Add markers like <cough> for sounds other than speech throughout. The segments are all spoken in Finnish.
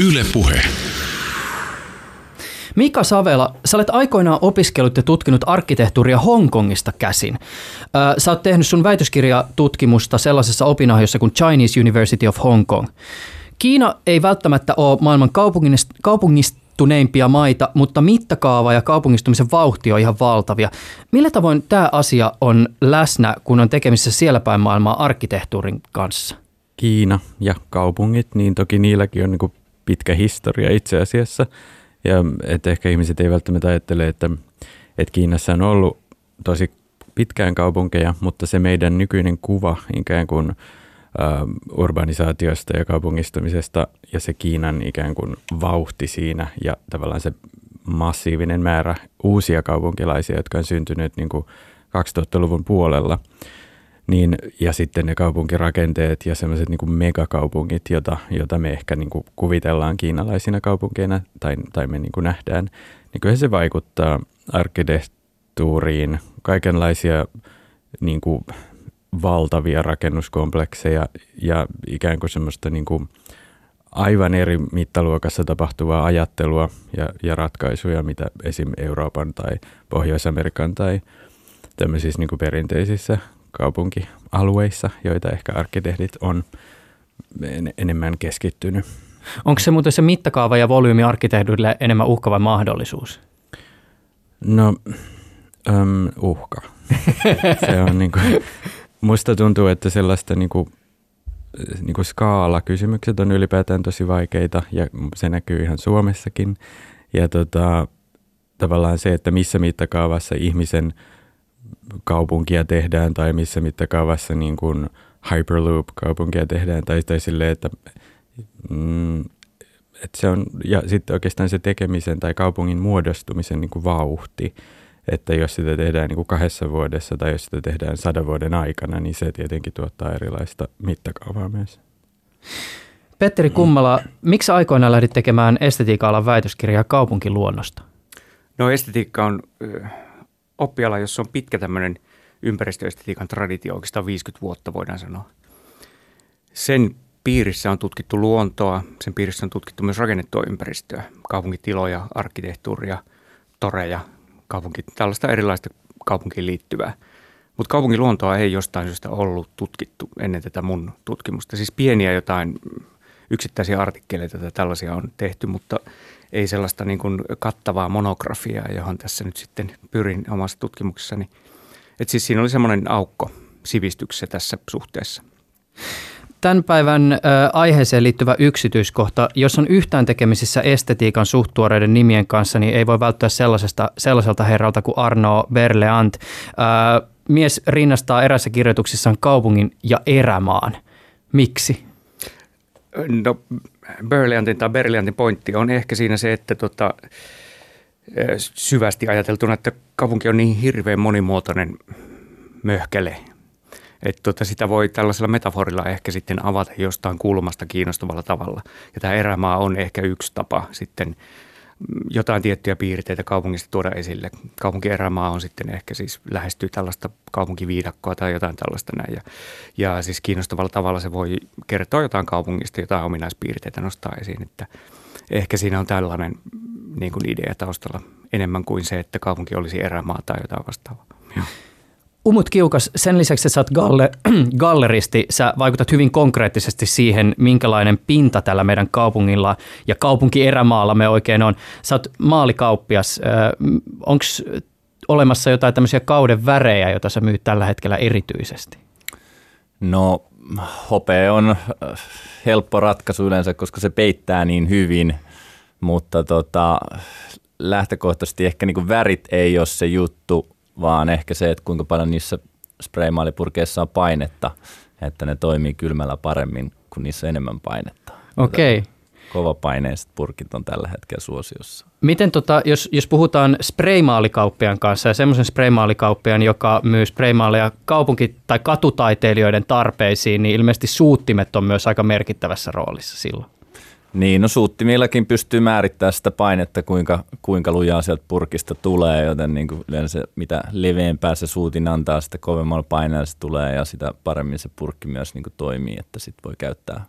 Yle Puhe. Mika Savela, sä olet aikoinaan opiskellut ja tutkinut arkkitehtuuria Hongkongista käsin. Sä oot tehnyt sun väitöskirjatutkimusta sellaisessa opinahjossa kuin Chinese University of Hong Kong. Kiina ei välttämättä ole maailman kaupungistuneimpia maita, mutta mittakaava ja kaupungistumisen vauhti on ihan valtavia. Millä tavoin tämä asia on läsnä, kun on tekemisissä siellä päin maailmaa arkkitehtuurin kanssa? Kiina ja kaupungit, niin toki niilläkin on niin pitkä historia itse asiassa. Ja että ehkä ihmiset ei välttämättä ajattele, että, että Kiinassa on ollut tosi pitkään kaupunkeja, mutta se meidän nykyinen kuva ikään kuin uh, urbanisaatiosta ja kaupungistumisesta ja se Kiinan ikään kuin vauhti siinä ja tavallaan se massiivinen määrä uusia kaupunkilaisia, jotka on syntynyt niin kuin 2000-luvun puolella – niin, ja sitten ne kaupunkirakenteet ja semmoiset niin megakaupungit, jota, jota me ehkä niin kuin kuvitellaan kiinalaisina kaupunkeina tai, tai me niin kuin nähdään, niin kyllä se vaikuttaa arkkitehtuuriin, kaikenlaisia niin kuin valtavia rakennuskomplekseja ja ikään kuin semmoista niin kuin aivan eri mittaluokassa tapahtuvaa ajattelua ja, ja ratkaisuja, mitä esim. Euroopan tai Pohjois-Amerikan tai tämmöisissä niin kuin perinteisissä kaupunkialueissa, joita ehkä arkkitehdit on en, enemmän keskittynyt. Onko se muuten se mittakaava ja volyymi arkkitehdille enemmän uhka vai mahdollisuus? No, äm, uhka. <laughs> se on niin kuin, musta tuntuu, että sellaista niin kuin, niin kuin skaala-kysymykset on ylipäätään tosi vaikeita ja se näkyy ihan Suomessakin. Ja tota, tavallaan se, että missä mittakaavassa ihmisen – kaupunkia tehdään tai missä mittakaavassa niin kuin Hyperloop-kaupunkia tehdään tai, tai silleen, että, mm, että se on, ja sitten oikeastaan se tekemisen tai kaupungin muodostumisen niin kuin vauhti, että jos sitä tehdään niin kuin kahdessa vuodessa tai jos sitä tehdään sadan vuoden aikana, niin se tietenkin tuottaa erilaista mittakaavaa myös. Petteri Kummala, miksi aikoinaan lähdit tekemään estetiikka-alan väitöskirjaa kaupunkiluonnosta? No estetiikka on oppiala, jossa on pitkä tämmöinen ympäristöestetiikan traditio, oikeastaan 50 vuotta voidaan sanoa. Sen piirissä on tutkittu luontoa, sen piirissä on tutkittu myös rakennettua ympäristöä, kaupunkitiloja, arkkitehtuuria, toreja, kaupunki, tällaista erilaista kaupunkiin liittyvää. Mutta kaupunkiluontoa ei jostain syystä ollut tutkittu ennen tätä mun tutkimusta. Siis pieniä jotain yksittäisiä artikkeleita tai tällaisia on tehty, mutta ei sellaista niin kuin kattavaa monografiaa, johon tässä nyt sitten pyrin omassa tutkimuksessani. Et siis siinä oli semmoinen aukko sivistyksessä tässä suhteessa. Tämän päivän aiheeseen liittyvä yksityiskohta. Jos on yhtään tekemisissä estetiikan suhtuoreiden nimien kanssa, niin ei voi välttää sellaisesta, sellaiselta herralta kuin Arno Berleant. Mies rinnastaa erässä kirjoituksissaan kaupungin ja erämaan. Miksi? No Berliantin tai Berliantin pointti on ehkä siinä se, että tota, syvästi ajateltuna, että kaupunki on niin hirveän monimuotoinen möhkele, että tota, sitä voi tällaisella metaforilla ehkä sitten avata jostain kulmasta kiinnostavalla tavalla. Ja tämä erämaa on ehkä yksi tapa sitten jotain tiettyjä piirteitä kaupungista tuoda esille. Kaupunkierämaa on sitten ehkä siis lähestyy tällaista kaupunkiviidakkoa tai jotain tällaista näin. Ja, ja siis kiinnostavalla tavalla se voi kertoa jotain kaupungista, jotain ominaispiirteitä nostaa esiin. Että ehkä siinä on tällainen niin kuin idea taustalla enemmän kuin se, että kaupunki olisi erämaa tai jotain vastaavaa. Joo. Umut Kiukas, sen lisäksi että sä oot galle, <clears throat> galleristi, sä vaikutat hyvin konkreettisesti siihen, minkälainen pinta tällä meidän kaupungilla ja kaupunkierämaalla me oikein on. Sä oot maalikauppias. Onko olemassa jotain tämmöisiä kauden värejä, joita sä myyt tällä hetkellä erityisesti? No hopea on helppo ratkaisu yleensä, koska se peittää niin hyvin, mutta tota, lähtökohtaisesti ehkä niin värit ei ole se juttu, vaan ehkä se, että kuinka paljon niissä spraymaalipurkeissa on painetta, että ne toimii kylmällä paremmin, kun niissä on enemmän painetta. Okei. Okay. Kovapaineiset purkit on tällä hetkellä suosiossa. Miten tota, jos, jos puhutaan spraymaalikauppian kanssa ja semmoisen spraymaalikauppian, joka myy spraymaaleja kaupunki- tai katutaiteilijoiden tarpeisiin, niin ilmeisesti suuttimet on myös aika merkittävässä roolissa silloin. Niin, no suuttimillakin pystyy määrittämään sitä painetta, kuinka, kuinka lujaa sieltä purkista tulee, joten niin kuin yleensä mitä leveämpää se suutin antaa, sitä kovemmalla paineella se tulee ja sitä paremmin se purkki myös niin kuin toimii, että sitten voi käyttää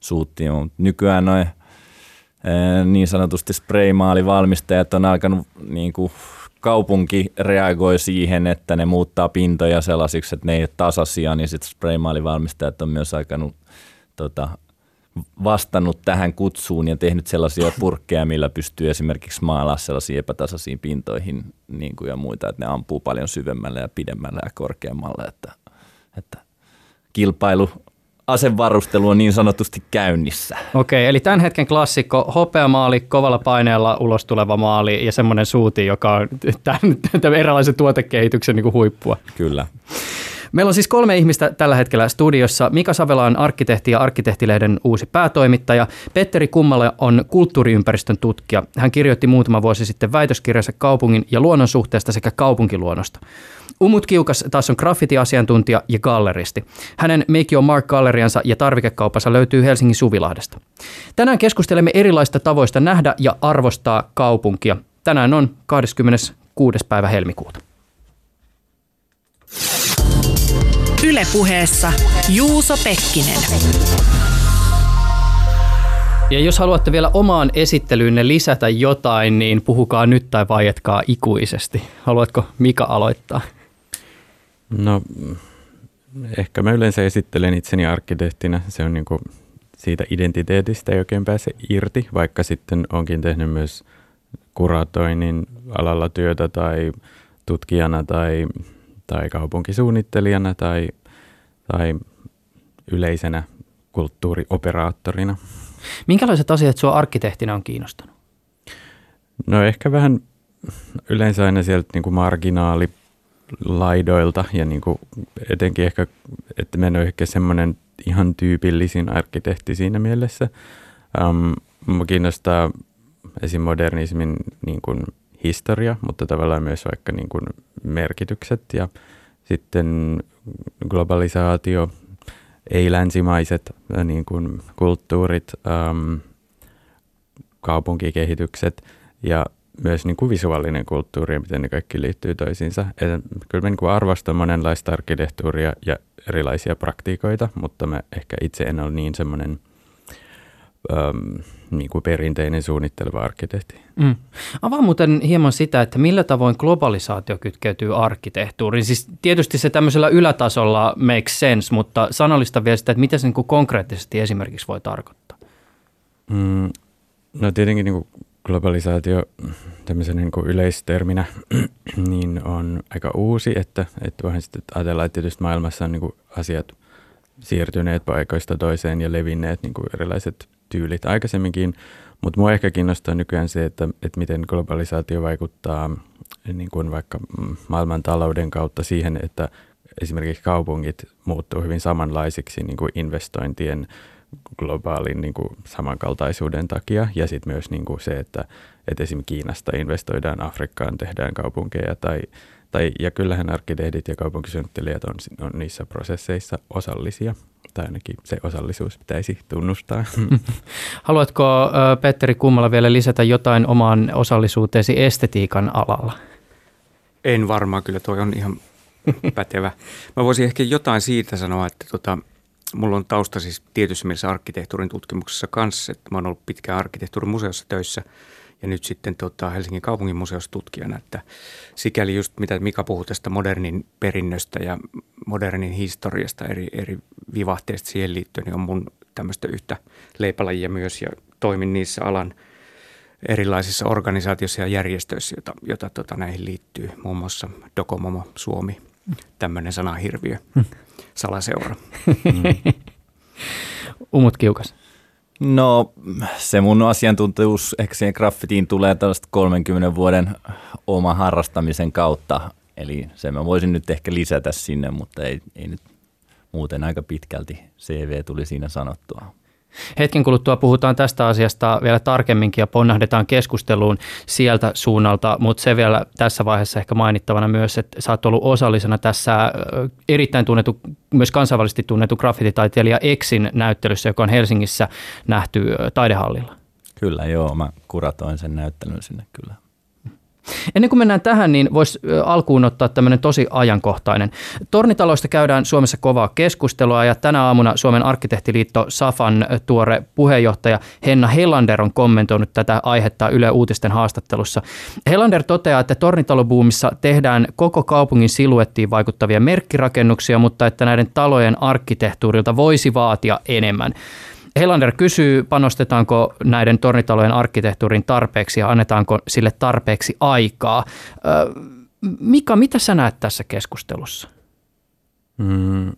suuttia. Mutta nykyään noin niin sanotusti spraymaalivalmistajat on alkanut niin kuin kaupunki reagoi siihen, että ne muuttaa pintoja sellaisiksi, että ne ei ole tasaisia, niin sitten spraymaalivalmistajat on myös alkanut tota, vastannut tähän kutsuun ja tehnyt sellaisia purkkeja, millä pystyy esimerkiksi maalaa sellaisiin epätasaisiin pintoihin niin kuin ja muita, että ne ampuu paljon syvemmälle ja pidemmälle ja korkeammalle, että, että kilpailu asevarustelu on niin sanotusti käynnissä. Okei, eli tämän hetken klassikko, hopeamaali, kovalla paineella ulos tuleva maali ja semmoinen suuti, joka on tämän, tämän eräänlaisen tuotekehityksen niin kuin huippua. Kyllä. Meillä on siis kolme ihmistä tällä hetkellä studiossa. Mika Savela on arkkitehti ja arkkitehtilehden uusi päätoimittaja. Petteri Kummala on kulttuuriympäristön tutkija. Hän kirjoitti muutama vuosi sitten väitöskirjansa kaupungin ja luonnon suhteesta sekä kaupunkiluonnosta. Umut Kiukas taas on graffiti-asiantuntija ja galleristi. Hänen Make Your Mark-galleriansa ja tarvikekaupansa löytyy Helsingin Suvilahdesta. Tänään keskustelemme erilaista tavoista nähdä ja arvostaa kaupunkia. Tänään on 26. päivä helmikuuta. Ylepuheessa Juuso Pekkinen. Ja jos haluatte vielä omaan esittelyynne lisätä jotain, niin puhukaa nyt tai vaietkaa ikuisesti. Haluatko Mika aloittaa? No ehkä mä yleensä esittelen itseni arkkitehtinä. Se on niin kuin siitä identiteetistä ei oikein pääse irti, vaikka sitten onkin tehnyt myös kuratoinnin alalla työtä tai tutkijana tai, tai kaupunkisuunnittelijana tai, tai yleisenä kulttuurioperaattorina. Minkälaiset asiat sinua arkkitehtina on kiinnostanut? No ehkä vähän yleensä aina sieltä niin kuin marginaali laidoilta ja niin kuin etenkin ehkä, että mä en ole ehkä semmoinen ihan tyypillisin arkkitehti siinä mielessä. Um, mua kiinnostaa esim. modernismin niin kuin historia, mutta tavallaan myös vaikka niin kuin merkitykset ja sitten globalisaatio, ei-länsimaiset niin kuin kulttuurit, um, kaupunkikehitykset ja myös niin kuin visuaalinen kulttuuri ja miten ne kaikki liittyy toisiinsa. Et kyllä mä niin kuin arvostan monenlaista arkkitehtuuria ja erilaisia praktiikoita, mutta mä ehkä itse en ole niin semmoinen äm, niin kuin perinteinen suunnitteleva arkkitehti. Mm. Avaa muuten hieman sitä, että millä tavoin globalisaatio kytkeytyy arkkitehtuuriin. Siis tietysti se tämmöisellä ylätasolla makes sense, mutta sanallista vielä sitä, että mitä se niin kuin konkreettisesti esimerkiksi voi tarkoittaa. Mm, no tietenkin niin kuin globalisaatio tämmöisen niin kuin yleisterminä <clears throat> niin on aika uusi, että, että voihan sitten ajatella, että tietysti maailmassa on niin kuin asiat siirtyneet paikoista toiseen ja levinneet niin kuin erilaiset tyylit aikaisemminkin, mutta mua ehkä kiinnostaa nykyään se, että, että miten globalisaatio vaikuttaa niin kuin vaikka maailman talouden kautta siihen, että esimerkiksi kaupungit muuttuu hyvin samanlaisiksi niin kuin investointien globaalin niin kuin samankaltaisuuden takia. Ja sitten myös niin kuin se, että, että esimerkiksi Kiinasta investoidaan Afrikkaan, tehdään kaupunkeja tai, tai ja kyllähän arkkitehdit ja kaupunkisuunnittelijat on, on niissä prosesseissa osallisia tai ainakin se osallisuus pitäisi tunnustaa. <laughs> <laughs> Haluatko Petteri Kummala vielä lisätä jotain omaan osallisuuteesi estetiikan alalla? En varmaan, kyllä tuo on ihan pätevä. Mä voisin ehkä jotain siitä sanoa, että tota, mulla on tausta siis tietyssä mielessä arkkitehtuurin tutkimuksessa kanssa, että mä oon ollut pitkään arkkitehtuurimuseossa töissä ja nyt sitten tota Helsingin kaupungin museossa tutkijana, että sikäli just mitä Mika puhui tästä modernin perinnöstä ja modernin historiasta eri, eri vivahteista siihen liittyen, niin on mun tämmöistä yhtä leipälajia myös ja toimin niissä alan erilaisissa organisaatioissa ja järjestöissä, jota, jota tota näihin liittyy, muun muassa Dokomomo Suomi, tämmöinen sanahirviö. Hmm salaseura. Mm. <laughs> Umut kiukas. No se mun asiantuntijuus ehkä siihen graffitiin tulee tällaista 30 vuoden oma harrastamisen kautta. Eli se mä voisin nyt ehkä lisätä sinne, mutta ei, ei nyt muuten aika pitkälti CV tuli siinä sanottua. Hetken kuluttua puhutaan tästä asiasta vielä tarkemminkin ja ponnahdetaan keskusteluun sieltä suunnalta, mutta se vielä tässä vaiheessa ehkä mainittavana myös, että sä oot ollut osallisena tässä erittäin tunnettu, myös kansainvälisesti tunnettu graffititaiteilija Exin näyttelyssä, joka on Helsingissä nähty taidehallilla. Kyllä joo, mä kuratoin sen näyttelyn sinne kyllä. Ennen kuin mennään tähän, niin voisi alkuun ottaa tämmöinen tosi ajankohtainen. Tornitaloista käydään Suomessa kovaa keskustelua ja tänä aamuna Suomen arkkitehtiliitto Safan tuore puheenjohtaja Henna Helander on kommentoinut tätä aihetta Yle Uutisten haastattelussa. Helander toteaa, että tornitalobuumissa tehdään koko kaupungin siluettiin vaikuttavia merkkirakennuksia, mutta että näiden talojen arkkitehtuurilta voisi vaatia enemmän. Helander kysyy, panostetaanko näiden tornitalojen arkkitehtuurin tarpeeksi ja annetaanko sille tarpeeksi aikaa. Mika, mitä sä näet tässä keskustelussa? Mm,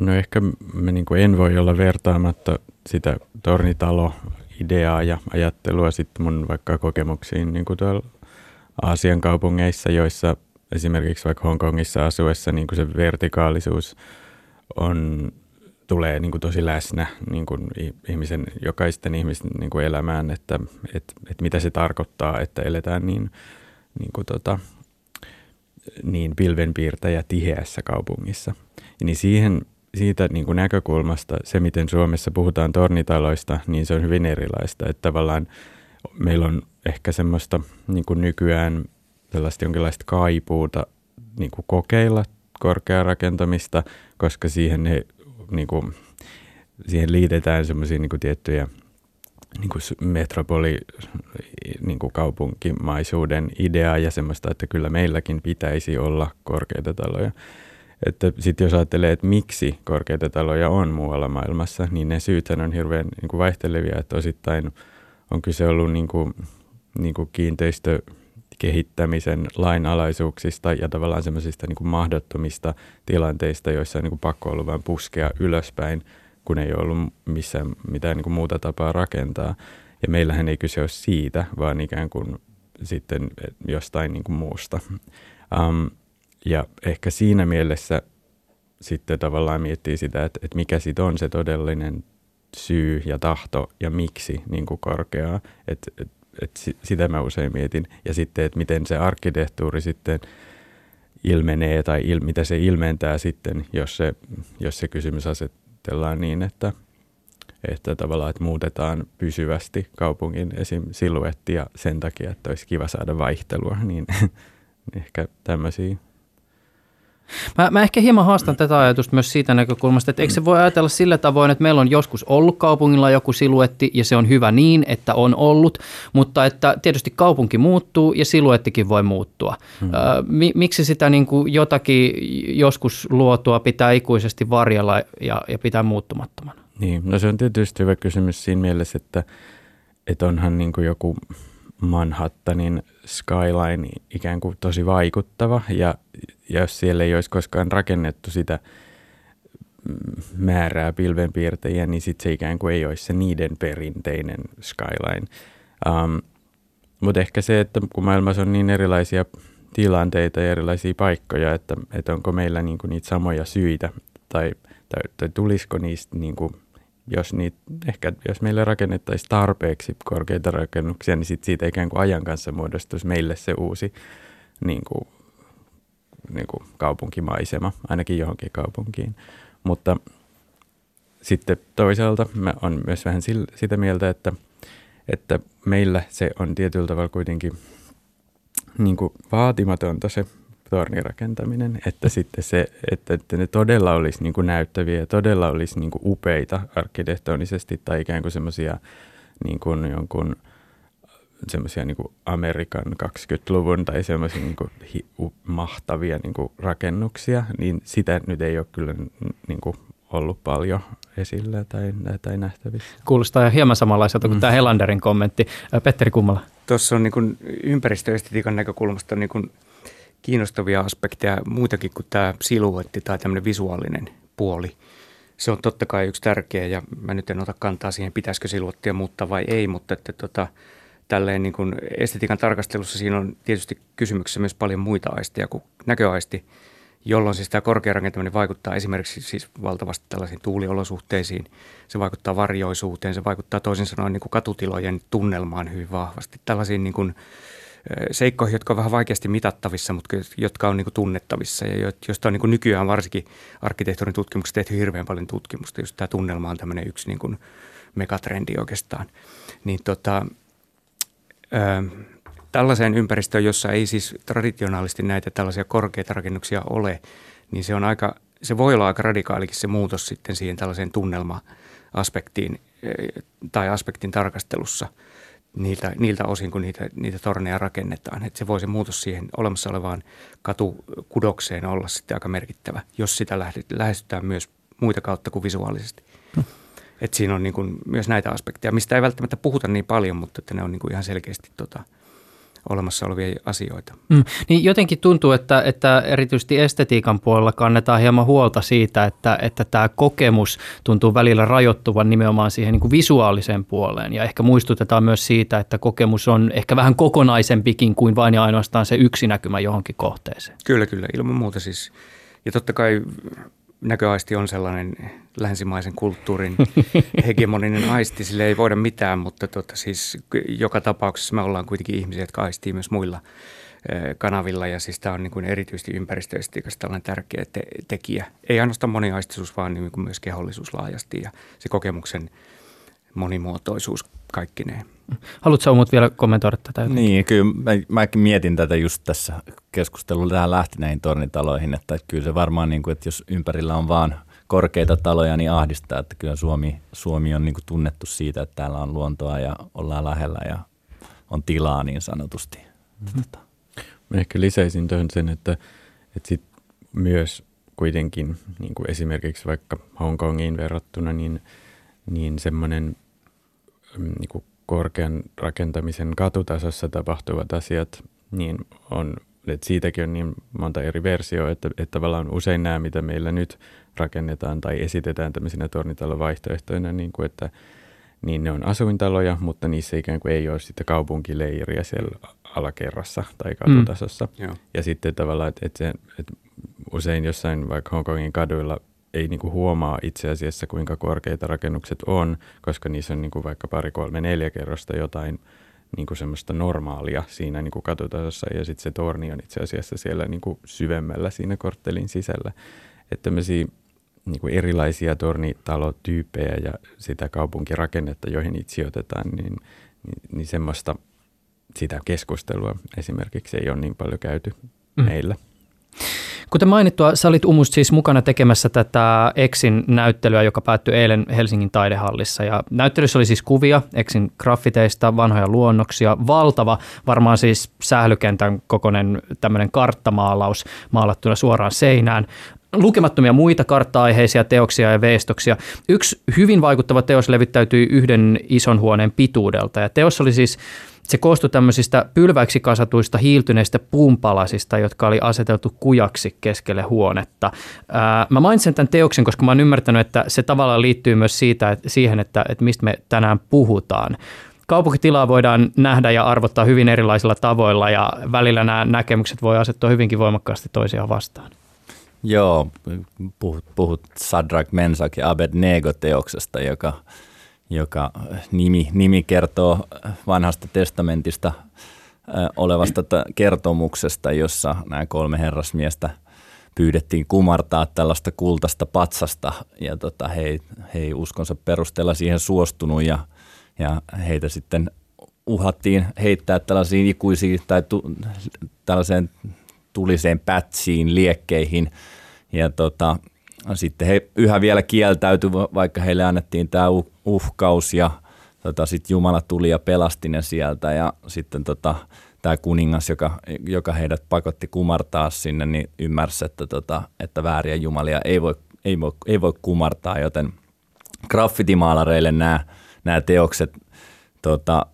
no ehkä mä niin kuin en voi olla vertaamatta sitä tornitalo-ideaa ja ajattelua sitten mun vaikka kokemuksiin niin kuin tuolla Aasian kaupungeissa, joissa esimerkiksi vaikka Hongkongissa asuessa niin kuin se vertikaalisuus on tulee niin kuin tosi läsnä niin kuin ihmisen, jokaisten ihmisten niin kuin elämään, että et, et mitä se tarkoittaa, että eletään niin, niin, kuin tota, niin pilvenpiirtäjä tiheässä kaupungissa. Ja niin siihen, siitä niin kuin näkökulmasta se, miten Suomessa puhutaan tornitaloista, niin se on hyvin erilaista. Että tavallaan meillä on ehkä semmoista niin kuin nykyään tällaista jonkinlaista kaipuuta niin kuin kokeilla korkearakentamista, koska siihen ne niin kuin, siihen liitetään semmoisia niin tiettyjä niin kuin metropoli niin kuin kaupunkimaisuuden ideaa ja semmoista, että kyllä meilläkin pitäisi olla korkeita taloja. Että sitten jos ajattelee, että miksi korkeita taloja on muualla maailmassa, niin ne syyt on hirveän niin kuin vaihtelevia, että osittain on kyse ollut niin kuin, niin kuin kiinteistö kehittämisen lainalaisuuksista ja tavallaan semmoisista niin mahdottomista tilanteista, joissa on niin kuin pakko ollut vain puskea ylöspäin, kun ei ollut missään mitään niin kuin muuta tapaa rakentaa. Ja meillähän ei kyse ole siitä, vaan ikään kuin sitten jostain niin kuin muusta. Um, ja ehkä siinä mielessä sitten tavallaan miettii sitä, että, että mikä sitten on se todellinen syy ja tahto ja miksi niin kuin korkeaa. Että et et sitä mä usein mietin. Ja sitten, että miten se arkkitehtuuri sitten ilmenee tai il, mitä se ilmentää sitten, jos se, jos se kysymys asetellaan niin, että, että tavallaan että muutetaan pysyvästi kaupungin esim. siluettia sen takia, että olisi kiva saada vaihtelua, niin <laughs> ehkä tämmöisiä Mä, mä ehkä hieman haastan tätä ajatusta myös siitä näkökulmasta, että eikö se voi ajatella sillä tavoin, että meillä on joskus ollut kaupungilla joku siluetti ja se on hyvä niin, että on ollut, mutta että tietysti kaupunki muuttuu ja siluettikin voi muuttua. Hmm. Miksi sitä niin kuin jotakin joskus luotua pitää ikuisesti varjella ja, ja pitää muuttumattomana? Niin, no se on tietysti hyvä kysymys siinä mielessä, että, että onhan niin kuin joku Manhattanin skyline ikään kuin tosi vaikuttava ja, ja jos siellä ei olisi koskaan rakennettu sitä määrää pilvenpiirtäjiä, niin sitten se ikään kuin ei olisi se niiden perinteinen skyline. Um, Mutta ehkä se, että kun maailmassa on niin erilaisia tilanteita ja erilaisia paikkoja, että, että onko meillä niinku niitä samoja syitä tai, tai, tai tulisiko niistä niinku jos, niitä, ehkä, jos meille rakennettaisiin tarpeeksi korkeita rakennuksia, niin sit siitä ikään kuin ajan kanssa muodostuisi meille se uusi niin kuin, niin kuin kaupunkimaisema, ainakin johonkin kaupunkiin. Mutta sitten toisaalta mä on myös vähän sitä mieltä, että, että meillä se on tietyllä tavalla kuitenkin niin kuin vaatimatonta se tornirakentaminen, että sitten se, että, että ne todella olisi niin kuin näyttäviä todella olisi niin kuin upeita arkkitehtonisesti tai ikään kuin semmoisia niin kuin jonkun semmoisia niin Amerikan 20-luvun tai semmoisia niin kuin hi, mahtavia niin kuin rakennuksia, niin sitä nyt ei ole kyllä niin kuin ollut paljon esillä tai, tai nähtävissä. Kuulostaa hieman samanlaiselta kuin mm. tämä Helanderin kommentti. Petteri Kummala. Tuossa on niin kuin ympäristöestetiikan näkökulmasta niin kuin kiinnostavia aspekteja muitakin kuin tämä siluetti tai tämmöinen visuaalinen puoli. Se on totta kai yksi tärkeä ja mä nyt en ota kantaa siihen, pitäisikö siluettia muuttaa vai ei, mutta että tota, tälleen niin kuin estetiikan tarkastelussa siinä on tietysti kysymyksessä myös paljon muita aisteja kuin näköaisti, jolloin siis tämä korkea rakentaminen vaikuttaa esimerkiksi siis valtavasti tällaisiin tuuliolosuhteisiin, se vaikuttaa varjoisuuteen, se vaikuttaa toisin sanoen niin kuin katutilojen tunnelmaan hyvin vahvasti, tällaisiin niin kuin seikkoihin, jotka on vähän vaikeasti mitattavissa, mutta jotka on niin kuin tunnettavissa ja joista on niin kuin nykyään varsinkin arkkitehtuurin tutkimuksessa tehty hirveän paljon tutkimusta. Just tämä tunnelma on tämmöinen yksi niin kuin megatrendi oikeastaan. Niin tota, tällaiseen ympäristöön, jossa ei siis traditionaalisesti näitä tällaisia korkeita rakennuksia ole, niin se on aika, se voi olla aika radikaalikin se muutos sitten siihen tällaiseen tunnelma-aspektiin tai aspektin tarkastelussa niiltä, niiltä osin, kun niitä, niitä torneja rakennetaan. Että se voi se muutos siihen olemassa olevaan katukudokseen olla sitten aika merkittävä, jos sitä lähestytään myös muita kautta kuin visuaalisesti. Et siinä on niin kuin myös näitä aspekteja, mistä ei välttämättä puhuta niin paljon, mutta että ne on niin kuin ihan selkeästi tota, olemassa olevia asioita. Mm, niin jotenkin tuntuu, että, että erityisesti estetiikan puolella kannetaan hieman huolta siitä, että, että tämä kokemus tuntuu välillä rajoittuvan nimenomaan siihen niin kuin visuaaliseen puoleen. Ja ehkä muistutetaan myös siitä, että kokemus on ehkä vähän kokonaisempikin kuin vain ja ainoastaan se yksi näkymä johonkin kohteeseen. Kyllä, kyllä, ilman muuta siis. Ja totta kai näköaisti on sellainen länsimaisen kulttuurin <laughs> hegemoninen aisti, sille ei voida mitään, mutta tota, siis joka tapauksessa me ollaan kuitenkin ihmisiä, jotka aistii myös muilla kanavilla ja siis tämä on niin kuin erityisesti ympäristöestiikassa tällainen tärkeä te- tekijä. Ei ainoastaan moniaistisuus, vaan niin kuin myös kehollisuus laajasti ja se kokemuksen monimuotoisuus kaikkineen. Haluatko muut vielä kommentoida tätä? Jotenkin? Niin, kyllä mä, mäkin mietin tätä just tässä keskustelulla tähän lähti näihin tornitaloihin, että kyllä se varmaan, niin kuin, että jos ympärillä on vaan korkeita taloja, niin ahdistaa, että kyllä Suomi, Suomi on niin kuin tunnettu siitä, että täällä on luontoa ja ollaan lähellä ja on tilaa niin sanotusti. Mm. Mä ehkä lisäisin tuohon sen, että, että sit myös kuitenkin niin kuin esimerkiksi vaikka Hongkongiin verrattuna, niin, niin semmoinen mm, niin korkean rakentamisen katutasossa tapahtuvat asiat, niin on, että siitäkin on niin monta eri versioa, että, että tavallaan usein nämä, mitä meillä nyt rakennetaan tai esitetään tämmöisinä tornitalovaihtoehtoina, niin kuin että niin ne on asuintaloja, mutta niissä ikään kuin ei ole sitten kaupunkileiriä siellä alakerrassa tai katutasossa. Mm. Ja sitten tavallaan, että, että, se, että usein jossain vaikka Hongkongin kaduilla ei niin kuin huomaa itse asiassa, kuinka korkeita rakennukset on, koska niissä on niin kuin vaikka pari, kolme, neljä kerrosta jotain niin kuin semmoista normaalia siinä niin kuin katutasossa ja sitten se torni on itse asiassa siellä niin kuin syvemmällä siinä korttelin sisällä. Että tämmöisiä niin kuin erilaisia tornitalotyyppejä ja sitä kaupunkirakennetta, joihin niitä sijoitetaan, niin, niin, niin semmoista sitä keskustelua esimerkiksi ei ole niin paljon käyty mm. meillä. Kuten mainittua, sä olit Umus siis mukana tekemässä tätä Exin näyttelyä, joka päättyi eilen Helsingin taidehallissa. Ja näyttelyssä oli siis kuvia Exin graffiteista, vanhoja luonnoksia, valtava, varmaan siis sählykentän kokoinen tämmöinen karttamaalaus maalattuna suoraan seinään lukemattomia muita kartta-aiheisia teoksia ja veistoksia. Yksi hyvin vaikuttava teos levittäytyi yhden ison huoneen pituudelta ja teos oli siis se koostui tämmöisistä pylväiksi kasatuista hiiltyneistä puunpalasista, jotka oli aseteltu kujaksi keskelle huonetta. Ää, mä mainitsen tämän teoksen, koska mä oon ymmärtänyt, että se tavallaan liittyy myös siitä, että, siihen, että, että mistä me tänään puhutaan. Kaupunkitilaa voidaan nähdä ja arvottaa hyvin erilaisilla tavoilla ja välillä nämä näkemykset voi asettua hyvinkin voimakkaasti toisiaan vastaan. Joo, puhut, puhut Sadrak Mensak ja Abednego-teoksesta, joka – joka nimi, nimi kertoo vanhasta testamentista olevasta kertomuksesta, jossa nämä kolme herrasmiestä pyydettiin kumartaa tällaista kultaista patsasta ja tota, he, he ei uskonsa perusteella siihen suostunut ja, ja heitä sitten uhattiin heittää tällaisiin ikuisiin tai tu, tällaiseen tuliseen pätsiin, liekkeihin. Ja tota, sitten he yhä vielä kieltäytyivät, vaikka heille annettiin tämä uhkaus ja tota, sitten Jumala tuli ja pelasti ne sieltä. Ja sitten tota, tämä kuningas, joka, joka heidät pakotti kumartaa sinne, niin ymmärsi, että, tota, että vääriä jumalia ei voi, ei voi, ei voi kumartaa, joten graffitimaalareille nämä, nämä teokset tota,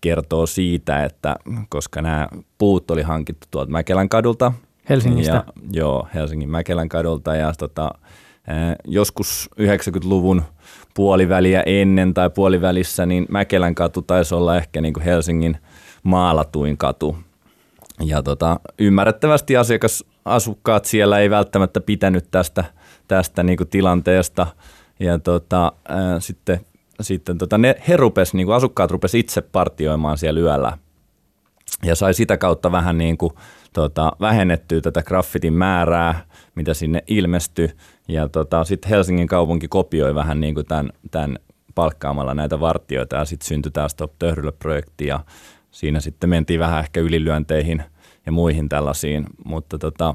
kertoo siitä, että koska nämä puut oli hankittu tuolta Mäkelän kadulta, Helsingistä. Ja, joo, Helsingin Mäkelän kadulta ja tota, joskus 90-luvun puoliväliä ennen tai puolivälissä, niin Mäkelän katu taisi olla ehkä niin kuin Helsingin maalatuin katu. Ja tota, ymmärrettävästi asiakas, asukkaat siellä ei välttämättä pitänyt tästä, tästä niin kuin tilanteesta. Ja tota, ää, sitten, sitten tota, ne, he rupes, niin kuin asukkaat rupes itse partioimaan siellä yöllä. Ja sai sitä kautta vähän niin kuin tota, vähennettyä tätä graffitin määrää, mitä sinne ilmestyi. Ja tota, sitten Helsingin kaupunki kopioi vähän niin kuin tämän, tämän palkkaamalla näitä vartioita ja sitten syntyi tämä Stop Töhrylä-projekti ja siinä sitten mentiin vähän ehkä ylilyönteihin ja muihin tällaisiin, mutta tota,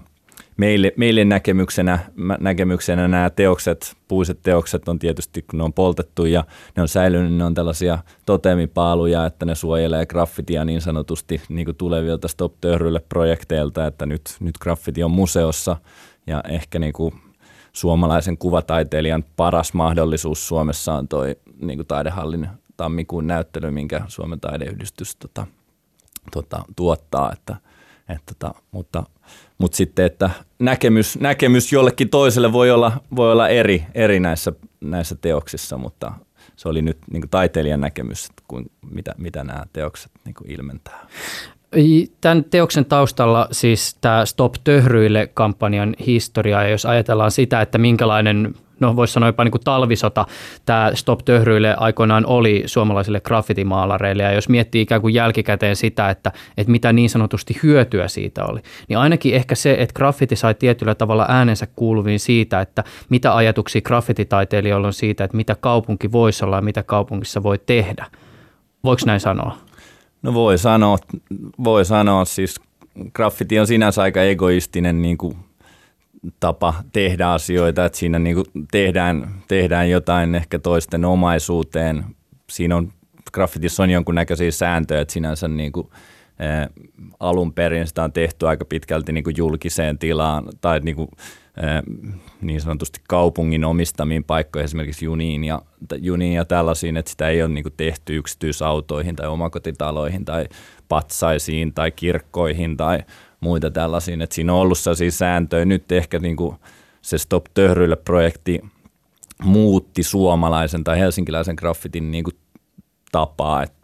meille, meille näkemyksenä, näkemyksenä nämä teokset, puiset teokset on tietysti, kun ne on poltettu ja ne on säilynyt, ne on tällaisia totemipaaluja, että ne suojelee graffitia niin sanotusti niin kuin tulevilta Stop projekteilta, että nyt, nyt graffiti on museossa ja ehkä niin kuin suomalaisen kuvataiteilijan paras mahdollisuus Suomessa on toi niin kuin taidehallin tammikuun näyttely, minkä Suomen taideyhdistys tota, tota, tuottaa, että, et, tota, mutta, mutta sitten, että näkemys, näkemys jollekin toiselle voi olla, voi olla eri, eri näissä, näissä teoksissa, mutta se oli nyt niin taiteilijan näkemys, kuin mitä, mitä nämä teokset niin ilmentää. Tämän teoksen taustalla siis tämä Stop Töhryille kampanjan historia, ja jos ajatellaan sitä, että minkälainen no voisi sanoa jopa niin kuin talvisota tämä Stop Töhryille aikoinaan oli suomalaisille graffitimaalareille. Ja jos miettii ikään kuin jälkikäteen sitä, että, että mitä niin sanotusti hyötyä siitä oli, niin ainakin ehkä se, että graffiti sai tietyllä tavalla äänensä kuuluviin siitä, että mitä ajatuksia graffititaiteilijoilla on siitä, että mitä kaupunki voisi olla ja mitä kaupungissa voi tehdä. Voiko näin sanoa? No voi sanoa, voi sanoa siis graffiti on sinänsä aika egoistinen niin kuin tapa tehdä asioita, että siinä niin kuin tehdään, tehdään jotain ehkä toisten omaisuuteen. Siinä on, graffitissa on jonkunnäköisiä sääntöjä, että sinänsä niin kuin, ä, alun perin sitä on tehty aika pitkälti niin kuin julkiseen tilaan tai niin kuin, niin sanotusti kaupungin omistamiin paikkoihin, esimerkiksi juniin ja, juniin ja tällaisiin, että sitä ei ole niin tehty yksityisautoihin tai omakotitaloihin tai patsaisiin tai kirkkoihin tai muita tällaisia, että siinä on ollut sellaisia sääntöjä. Nyt ehkä niin kuin se Stop Töhryille projekti muutti suomalaisen tai helsinkiläisen graffitin niin kuin tapaa, että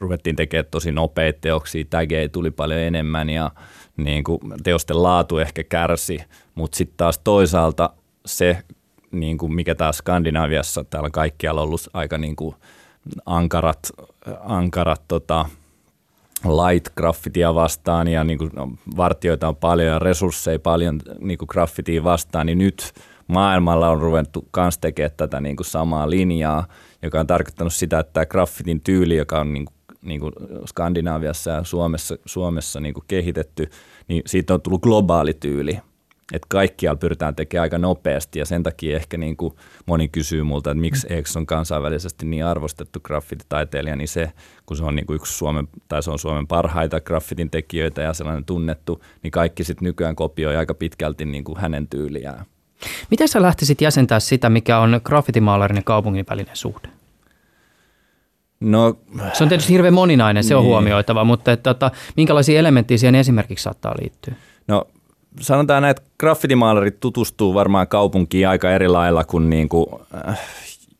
ruvettiin tekemään tosi nopeita teoksia, tägejä tuli paljon enemmän ja niin kuin teosten laatu ehkä kärsi, mutta sitten taas toisaalta se, niin kuin mikä taas Skandinaviassa, täällä kaikkialla ollut aika niin kuin ankarat, ankarat tota, light graffitia vastaan ja niin kuin, no, vartioita on paljon ja resursseja paljon niin kuin graffitia vastaan, niin nyt maailmalla on ruvettu myös tekemään tätä niin kuin samaa linjaa, joka on tarkoittanut sitä, että tämä graffitin tyyli, joka on niin kuin, niin kuin Skandinaaviassa ja Suomessa, Suomessa niin kuin kehitetty, niin siitä on tullut globaali tyyli – että kaikkialla pyritään tekemään aika nopeasti ja sen takia ehkä niin kuin moni kysyy multa, että miksi X on kansainvälisesti niin arvostettu graffititaiteilija, niin se, kun se on niin kuin yksi Suomen, tai se on Suomen parhaita graffitin tekijöitä ja sellainen tunnettu, niin kaikki sitten nykyään kopioi aika pitkälti niin kuin hänen tyyliään. Miten sä lähtisit jäsentää sitä, mikä on graffitimaalarin ja kaupungin välinen suhde? No, se on tietysti hirveän moninainen, se on niin. huomioitava, mutta että, että, minkälaisia elementtejä siihen esimerkiksi saattaa liittyä? No sanotaan näin, että graffitimaalarit tutustuu varmaan kaupunkiin aika eri lailla kuin, niin kuin äh,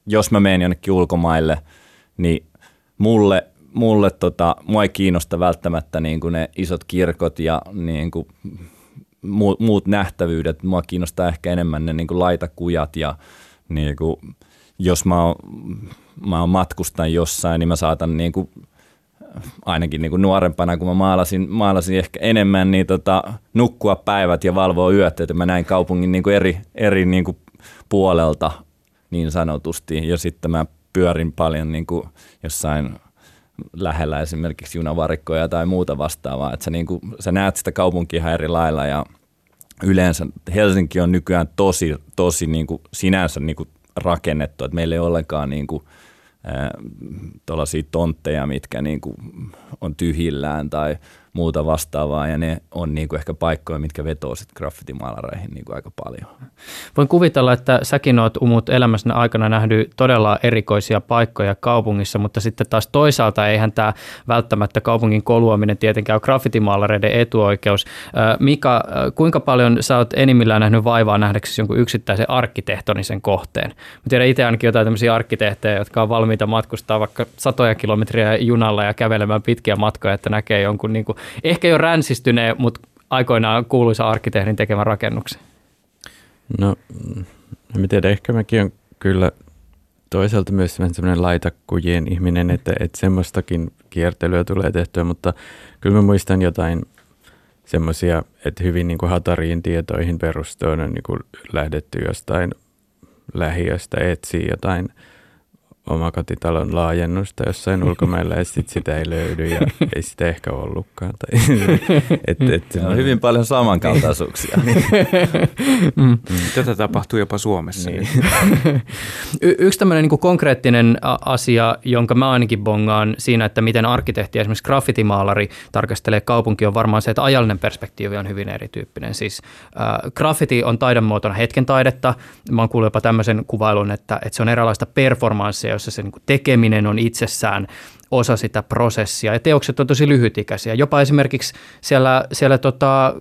jos mä menen jonnekin ulkomaille, niin mulle, mulle tota, mua ei kiinnosta välttämättä niin kuin ne isot kirkot ja niin kuin muut, muut nähtävyydet. Mua kiinnostaa ehkä enemmän ne niin kuin laitakujat ja niin kuin, jos mä, oon, mä matkustan jossain, niin mä saatan niin kuin ainakin niin kuin nuorempana, kun mä maalasin, maalasin ehkä enemmän, niin tota, nukkua päivät ja valvoa yöt, että mä näin kaupungin niin kuin eri, eri niin kuin puolelta niin sanotusti. Ja sitten mä pyörin paljon niin kuin jossain lähellä esimerkiksi junavarikkoja tai muuta vastaavaa, että sä, niin kuin, sä näet sitä kaupunkia ihan eri lailla ja yleensä Helsinki on nykyään tosi, tosi niin kuin sinänsä niin kuin rakennettu, että meillä ei ollenkaan niin kuin – tuollaisia tontteja, mitkä niin kuin on tyhjillään tai muuta vastaavaa, ja ne on niin kuin ehkä paikkoja, mitkä vetoo sitten graffitimaalareihin niin kuin aika paljon. Voin kuvitella, että säkin oot umut elämässä aikana nähnyt todella erikoisia paikkoja kaupungissa, mutta sitten taas toisaalta eihän tämä välttämättä kaupungin koluaminen tietenkään ole graffitimaalareiden etuoikeus. Mika, kuinka paljon sä oot enimmillään nähnyt vaivaa nähdäksesi jonkun yksittäisen arkkitehtonisen kohteen? Mä tiedän itse ainakin jotain tämmöisiä arkkitehtejä, jotka on valmiita matkustaa vaikka satoja kilometriä junalla ja kävelemään pitkiä matkoja, että näkee jonkun niin kuin ehkä jo ränsistyneen, mutta aikoinaan kuuluisa arkkitehdin tekemän rakennuksen? No, en tiedä, ehkä mäkin on kyllä toisaalta myös sellainen laitakujien ihminen, että, että semmoistakin kiertelyä tulee tehtyä, mutta kyllä mä muistan jotain semmoisia, että hyvin niin kuin hatariin tietoihin perustuen on niin kuin lähdetty jostain lähiöstä etsiä jotain omakotitalon laajennusta jossain ulkomailla ja sitten sitä ei löydy ja <laughs> ei sitä ehkä ollutkaan. Tai, <laughs> et, et, on hyvin paljon samankaltaisuuksia. <laughs> Mm. Tätä tapahtuu jopa Suomessa. Niin. Y- yksi tämmöinen niin konkreettinen asia, jonka mä ainakin bongaan siinä, että miten arkkitehti, esimerkiksi graffitimaalari tarkastelee kaupunki, on varmaan se, että ajallinen perspektiivi on hyvin erityyppinen. Siis äh, graffiti on taidemuotona hetken taidetta. Mä oon kuullut jopa tämmöisen kuvailun, että, että se on eräänlaista performanssia, jossa se niin tekeminen on itsessään osa sitä prosessia. Ja teokset on tosi lyhytikäisiä, jopa esimerkiksi siellä, siellä tota,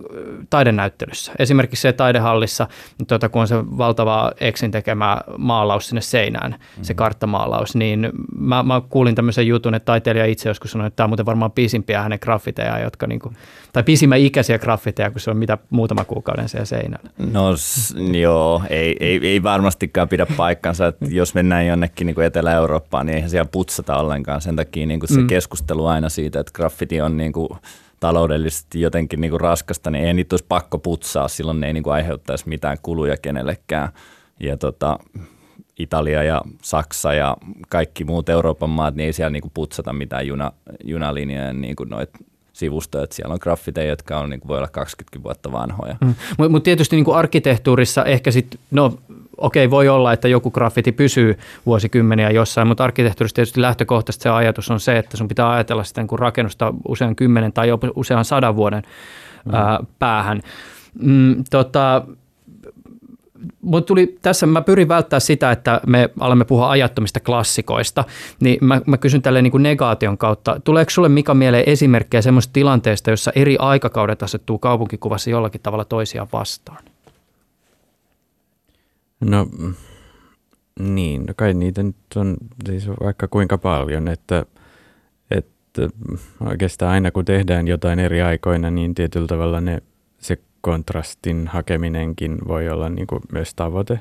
taidenäyttelyssä. Esimerkiksi se taidehallissa, tota, kun on se valtava Exin tekemä maalaus sinne seinään, mm-hmm. se karttamaalaus, niin mä, mä kuulin tämmöisen jutun, että taiteilija itse joskus sanoi, että tämä on muuten varmaan pisimpiä hänen graffiteja, jotka niinku, tai pisimmän ikäisiä graffiteja, kun se on mitä muutama kuukauden siellä seinällä. No s- joo, ei, ei, ei varmastikaan pidä paikkansa, että jos mennään jonnekin niin Etelä-Eurooppaan, niin eihän siellä putsata ollenkaan. Sen takia niin kuin se Mm. mm. keskustelu aina siitä, että graffiti on niin kuin taloudellisesti jotenkin niin kuin raskasta, niin ei niitä olisi pakko putsaa, silloin ne ei niin kuin aiheuttaisi mitään kuluja kenellekään. Ja tota, Italia ja Saksa ja kaikki muut Euroopan maat, niin ei siellä niin kuin putsata mitään juna, junalinjoja niin kuin noit sivustoja. Että siellä on graffiteja, jotka on, niin kuin voi olla 20 vuotta vanhoja. Mm. Mutta mut tietysti niin kuin arkkitehtuurissa ehkä sitten, no okei, voi olla, että joku graffiti pysyy vuosikymmeniä jossain, mutta arkkitehtuurissa tietysti lähtökohtaisesti se ajatus on se, että sun pitää ajatella sitä niin kuin rakennusta usean kymmenen tai jopa usean sadan vuoden mm. ää, päähän. Mm, tota, Mutta tuli tässä, mä pyrin välttää sitä, että me alamme puhua ajattomista klassikoista, niin mä, mä kysyn tälleen niin kuin negaation kautta. Tuleeko sulle Mika mieleen esimerkkejä semmoista tilanteesta, jossa eri aikakaudet asettuu kaupunkikuvassa jollakin tavalla toisiaan vastaan? No niin, no kai niitä nyt on siis vaikka kuinka paljon, että, että oikeastaan aina kun tehdään jotain eri aikoina, niin tietyllä tavalla ne, se kontrastin hakeminenkin voi olla niin kuin myös tavoite,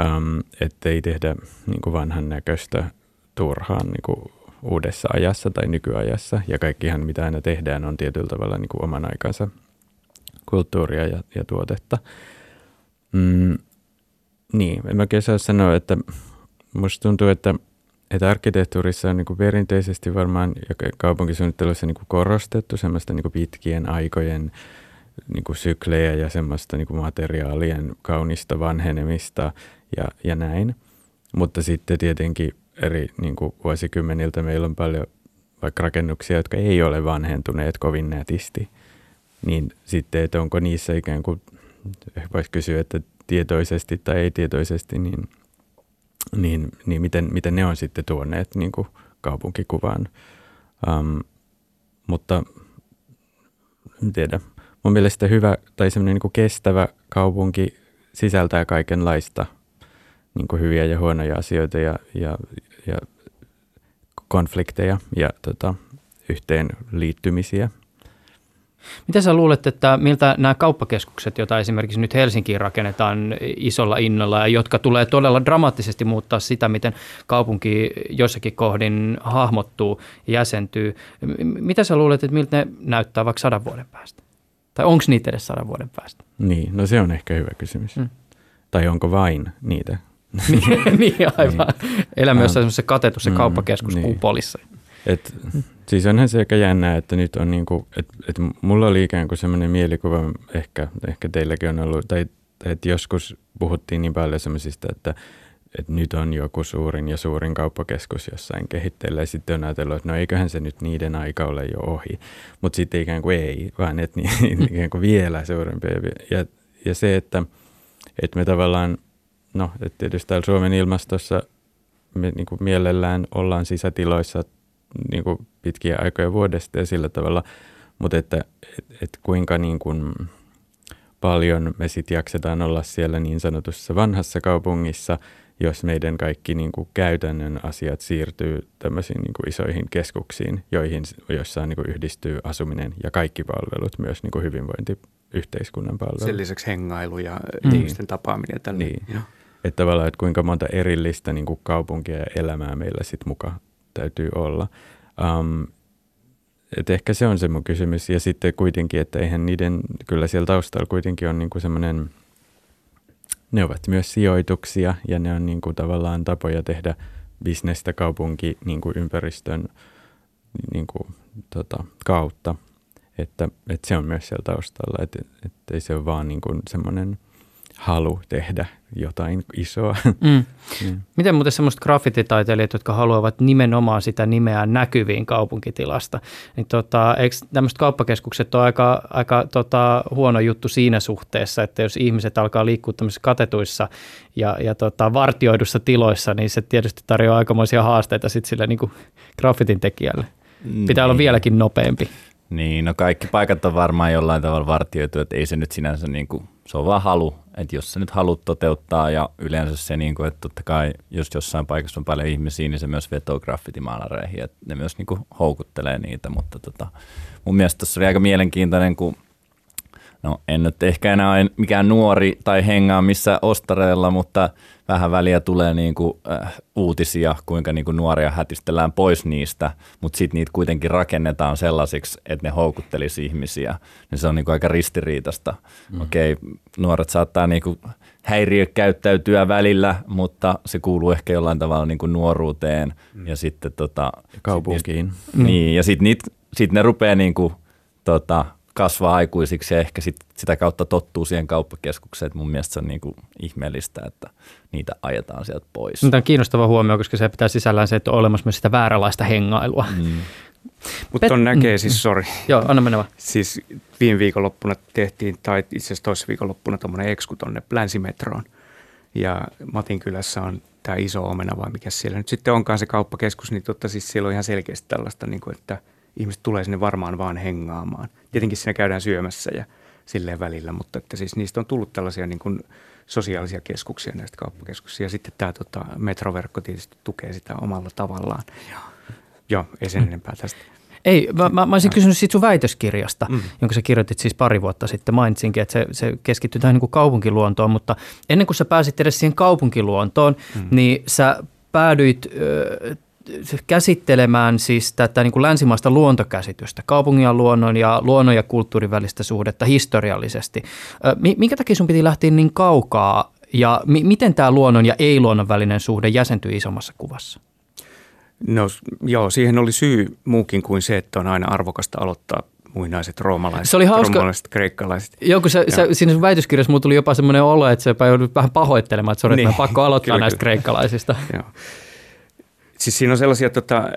ähm, ettei tehdä niin kuin vanhan näköistä turhaan niin kuin uudessa ajassa tai nykyajassa. Ja kaikkihan mitä aina tehdään on tietyllä tavalla niin kuin oman aikansa kulttuuria ja, ja tuotetta. Mm, niin, en mä oikein saa sanoa, että musta tuntuu, että, että arkkitehtuurissa on niin perinteisesti varmaan ja kaupunkisuunnittelussa niin korostettu semmoista niin pitkien aikojen niin kuin syklejä ja semmoista niin kuin materiaalien kaunista vanhenemista ja, ja näin. Mutta sitten tietenkin eri niin kuin vuosikymmeniltä meillä on paljon vaikka rakennuksia, jotka ei ole vanhentuneet kovin nätisti. Niin sitten, että onko niissä ikään kuin, voisi kysyä, että tietoisesti tai ei tietoisesti, niin, niin, niin miten, miten ne on sitten tuoneet niin kuin kaupunkikuvaan. Um, mutta en tiedä. Mun mielestä hyvä tai semmoinen niin kestävä kaupunki sisältää kaikenlaista niin kuin hyviä ja huonoja asioita ja, ja, ja konflikteja ja tota, yhteenliittymisiä. Mitä sä luulet, että miltä nämä kauppakeskukset, joita esimerkiksi nyt Helsinkiin rakennetaan isolla innolla ja jotka tulee todella dramaattisesti muuttaa sitä, miten kaupunki jossakin kohdin hahmottuu ja jäsentyy. Mitä sä luulet, että miltä ne näyttää vaikka sadan vuoden päästä? Tai onko niitä edes sadan vuoden päästä? Niin, no se on ehkä hyvä kysymys. Mm. Tai onko vain niitä? <laughs> niin aivan. Elämme jossain semmoisessa katetussa Mm, kauppakeskus niin. Et, siis onhan se aika jännää, että nyt on niinku, että et mulla oli ikään kuin semmoinen mielikuva, ehkä, ehkä teilläkin on ollut, tai, että joskus puhuttiin niin paljon semmoisista, että, että nyt on joku suurin ja suurin kauppakeskus jossain kehitteillä, ja sitten on ajatellut, että no eiköhän se nyt niiden aika ole jo ohi, mutta sitten ikään kuin ei, vaan että niin, <laughs> ikään kuin vielä suurempia. Ja, ja se, että, että me tavallaan, no että tietysti täällä Suomen ilmastossa me niin kuin mielellään ollaan sisätiloissa niin kuin pitkiä aikoja vuodesta ja sillä tavalla, mutta että et, et kuinka niin kuin paljon me sitten jaksetaan olla siellä niin sanotussa vanhassa kaupungissa, jos meidän kaikki niin kuin käytännön asiat siirtyy tämmöisiin niin kuin isoihin keskuksiin, joihin, joissa niin kuin yhdistyy asuminen ja kaikki palvelut, myös niin kuin hyvinvointiyhteiskunnan palvelut. Sen lisäksi hengailu ja Mm. ihmisten tapaaminen tällainen. Niin. Joo. Että tavallaan, että kuinka monta erillistä niin kuin kaupunkia ja elämää meillä sitten muka täytyy olla. Um, et ehkä se on se mun kysymys. Ja sitten kuitenkin, että eihän niiden, kyllä siellä taustalla kuitenkin on niin kuin semmoinen, ne ovat myös sijoituksia ja ne on niin kuin tavallaan tapoja tehdä bisnestä kaupunki niin kuin ympäristön niin kuin, tota, kautta. Että, että se on myös siellä taustalla, että, että ei se ole vaan niin kuin semmoinen halu tehdä jotain isoa. Mm. Mm. Miten muuten semmoiset graffititaiteilijat, jotka haluavat nimenomaan sitä nimeä näkyviin kaupunkitilasta, niin tota, eikö tämmöiset kauppakeskukset ole aika, aika tota, huono juttu siinä suhteessa, että jos ihmiset alkaa liikkua tämmöisissä katetuissa ja, ja tota, vartioidussa tiloissa, niin se tietysti tarjoaa aikamoisia haasteita sitten sille niin kuin graffitin tekijälle. Pitää niin. olla vieläkin nopeampi. Niin, no kaikki paikat on varmaan jollain tavalla vartioitu, että ei se nyt sinänsä niin kuin, se on vaan halu, että jos sä nyt haluat toteuttaa ja yleensä se, niin kuin, että totta kai jos jossain paikassa on paljon ihmisiä, niin se myös vetoo graffitimaalareihin, että ne myös niin kuin, houkuttelee niitä, mutta tota, mun mielestä tässä oli aika mielenkiintoinen, kun no en nyt ehkä enää ole mikään nuori tai hengaa missä ostareilla, mutta vähän väliä tulee niin kuin, äh, uutisia, kuinka niin kuin nuoria hätistellään pois niistä, mutta sitten niitä kuitenkin rakennetaan sellaisiksi, että ne houkuttelisi ihmisiä. Niin se on niin kuin aika ristiriitasta. Mm. Okei, nuoret saattaa niin kuin häiriökäyttäytyä välillä, mutta se kuuluu ehkä jollain tavalla niin kuin nuoruuteen mm. ja sitten tota, kaupunkiin. Sit niitä, niin, ja sitten sit ne rupeaa niin kuin, tota, kasvaa aikuisiksi ja ehkä sit, sitä kautta tottuu siihen kauppakeskukseen. Mun mielestä se on niin kuin ihmeellistä, että niitä ajetaan sieltä pois. Tämä on kiinnostava huomio, koska se pitää sisällään se, että on olemassa myös sitä vääränlaista hengailua. Mm. <laughs> Mutta on näkee siis, sori. <laughs> Joo, anna mennä vaan. Siis viime viikonloppuna tehtiin, tai itse asiassa toisessa viikonloppuna tuommoinen eksku tuonne Länsimetroon. Ja Matin kylässä on tämä iso omena vai mikä siellä nyt sitten onkaan se kauppakeskus, niin totta siis siellä on ihan selkeästi tällaista, niin kuin, että – ihmiset tulee sinne varmaan vaan hengaamaan. Tietenkin siinä käydään syömässä ja silleen välillä, mutta että siis niistä on tullut tällaisia niin kuin sosiaalisia keskuksia näistä kauppakeskuksia. Ja sitten tämä tota, metroverkko tietysti tukee sitä omalla tavallaan. Joo, ei sen enempää tästä. Ei, mä, mä, mä olisin kysynyt siitä sun väitöskirjasta, mm. jonka sä kirjoitit siis pari vuotta sitten. Mainitsinkin, että se, se keskittyy tähän niin kuin kaupunkiluontoon, mutta ennen kuin sä pääsit edes siihen kaupunkiluontoon, mm. niin sä päädyit ö, käsittelemään siis tätä niin kuin länsimaista luontokäsitystä, kaupungin ja luonnon ja luonnon ja kulttuurin välistä suhdetta historiallisesti. Minkä takia sun piti lähteä niin kaukaa ja mi- miten tämä luonnon ja ei-luonnon välinen suhde jäsentyi isommassa kuvassa? No joo, siihen oli syy muukin kuin se, että on aina arvokasta aloittaa muinaiset roomalaiset, se oli hauska. roomalaiset, kreikkalaiset. Joo, kun sä, sä, siinä sun väitöskirjassa mulla tuli jopa semmoinen olo, että sä joudut vähän pahoittelemaan, että, sorry, niin. pakko aloittaa kyllä, näistä kyllä. kreikkalaisista. Joo. Siis siinä on sellaisia, tota,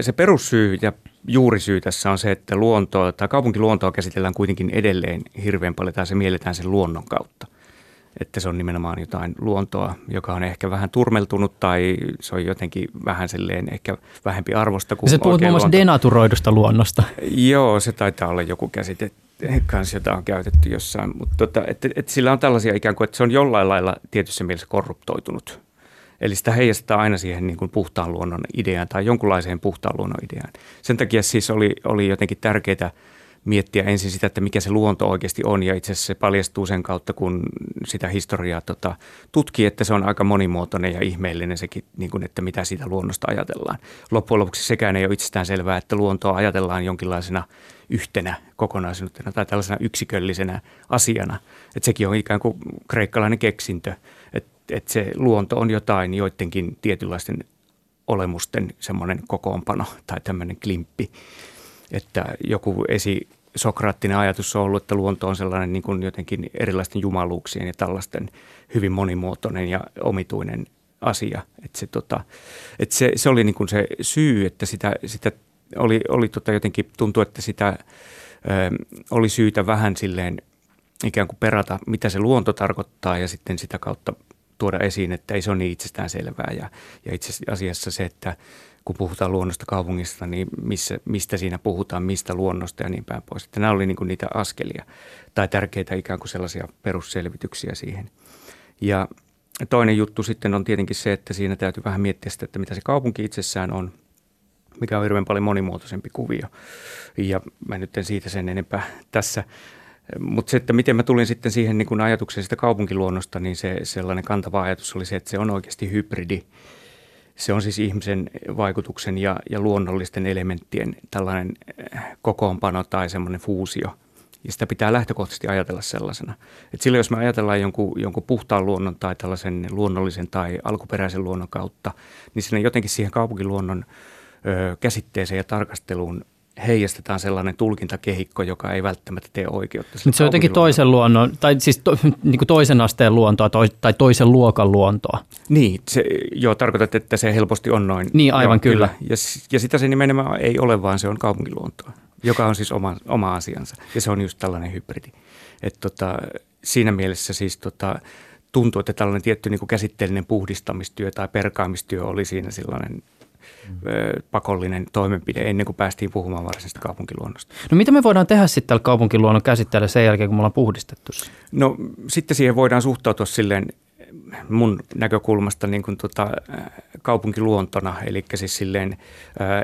se perussyy ja juurisyy tässä on se, että luontoa tai kaupunkiluontoa käsitellään kuitenkin edelleen hirveän paljon tai se mielletään sen luonnon kautta. Että se on nimenomaan jotain luontoa, joka on ehkä vähän turmeltunut tai se on jotenkin vähän silleen ehkä vähempi arvosta kuin Se puhut muun muassa denaturoidusta luonnosta. Joo, se taitaa olla joku käsite kanssa, jota on käytetty jossain. Mutta tota, että, että sillä on tällaisia ikään kuin, että se on jollain lailla tietyssä mielessä korruptoitunut Eli sitä heijastaa aina siihen niin kuin puhtaan luonnon ideaan tai jonkunlaiseen puhtaan luonnon ideaan. Sen takia siis oli, oli jotenkin tärkeää miettiä ensin sitä, että mikä se luonto oikeasti on. Ja itse asiassa se paljastuu sen kautta, kun sitä historiaa tota, tutkii, että se on aika monimuotoinen ja ihmeellinen sekin, niin kuin, että mitä siitä luonnosta ajatellaan. Loppujen lopuksi sekään ei ole itsestään selvää, että luontoa ajatellaan jonkinlaisena yhtenä kokonaisuutena tai tällaisena yksiköllisenä asiana. Että sekin on ikään kuin kreikkalainen keksintö – että se luonto on jotain joidenkin tietynlaisten olemusten semmoinen kokoonpano tai tämmöinen klimppi. Että joku esi sokraattinen ajatus on ollut, että luonto on sellainen niin kuin jotenkin erilaisten jumaluuksien ja tällaisten hyvin monimuotoinen ja omituinen asia. Että se, tota, että se, se oli niin kuin se syy, että sitä, sitä oli, oli tota jotenkin, tuntuu, että sitä ö, oli syytä vähän silleen ikään kuin perata, mitä se luonto tarkoittaa ja sitten sitä kautta tuoda esiin, että ei se ole niin itsestään selvää. Ja, ja itse asiassa se, että kun puhutaan luonnosta kaupungista, niin missä, mistä siinä puhutaan, mistä luonnosta ja niin päin pois. Että nämä oli niin niitä askelia tai tärkeitä ikään kuin sellaisia perusselvityksiä siihen. Ja toinen juttu sitten on tietenkin se, että siinä täytyy vähän miettiä sitä, että mitä se kaupunki itsessään on, mikä on hirveän paljon monimuotoisempi kuvio. Ja mä nyt en siitä sen enempää tässä mutta että miten mä tulin sitten siihen niin kun ajatukseen sitä kaupunkiluonnosta, niin se sellainen kantava ajatus oli se, että se on oikeasti hybridi. Se on siis ihmisen vaikutuksen ja, ja luonnollisten elementtien tällainen eh, kokoonpano tai semmoinen fuusio. Ja sitä pitää lähtökohtaisesti ajatella sellaisena. Et silloin jos me ajatellaan jonkun, jonkun puhtaan luonnon tai tällaisen luonnollisen tai alkuperäisen luonnon kautta, niin sinne jotenkin siihen kaupunkiluonnon ö, käsitteeseen ja tarkasteluun heijastetaan sellainen tulkintakehikko, joka ei välttämättä tee oikeutta. Mutta se on jotenkin toisen luonnon, tai siis to, <laughs> niin kuin toisen asteen luontoa toi, tai toisen luokan luontoa. Niin, se, joo, tarkoitat, että se helposti on noin. Niin, aivan joo, kyllä. kyllä. Ja, ja sitä se nimenomaan ei ole, vaan se on kaupunkiluontoa, joka on siis oma, oma asiansa. Ja se on just tällainen hybridi. Et tota, siinä mielessä siis tota, tuntuu, että tällainen tietty niin kuin käsitteellinen puhdistamistyö tai perkaamistyö oli siinä sellainen pakollinen toimenpide ennen kuin päästiin puhumaan varsinaisesta kaupunkiluonnosta. No mitä me voidaan tehdä sitten tällä kaupunkiluonnon käsitteellä sen jälkeen, kun me ollaan puhdistettu se? No sitten siihen voidaan suhtautua silleen mun näkökulmasta niin kuin tota, kaupunkiluontona, eli siis silleen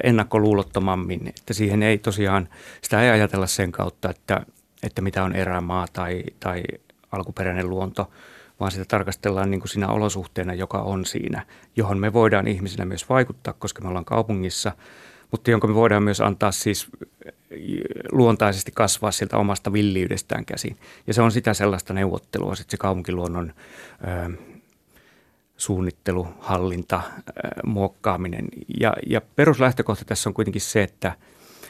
ennakkoluulottomammin, että siihen ei tosiaan, sitä ei ajatella sen kautta, että, että mitä on erämaa tai, tai alkuperäinen luonto, vaan sitä tarkastellaan niin kuin siinä olosuhteena, joka on siinä, johon me voidaan ihmisinä myös vaikuttaa, koska me ollaan kaupungissa, mutta jonka me voidaan myös antaa siis äh, luontaisesti kasvaa sieltä omasta villiydestään käsin. Ja se on sitä sellaista neuvottelua, sitten se kaupunkiluonnon ö, äh, suunnittelu, hallinta, ö, äh, muokkaaminen. Ja, ja peruslähtökohta tässä on kuitenkin se, että,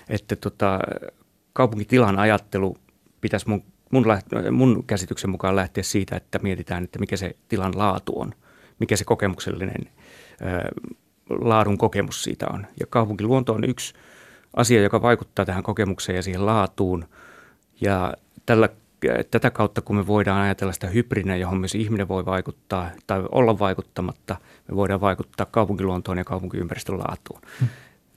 että tota, kaupunkitilan ajattelu pitäisi mun mun, mun käsityksen mukaan lähteä siitä, että mietitään, että mikä se tilan laatu on, mikä se kokemuksellinen ää, laadun kokemus siitä on. Ja kaupunkiluonto on yksi asia, joka vaikuttaa tähän kokemukseen ja siihen laatuun. Ja tällä, tätä kautta, kun me voidaan ajatella sitä hybridinä, johon myös ihminen voi vaikuttaa tai olla vaikuttamatta, me voidaan vaikuttaa kaupunkiluontoon ja kaupunkiympäristön laatuun. Hmm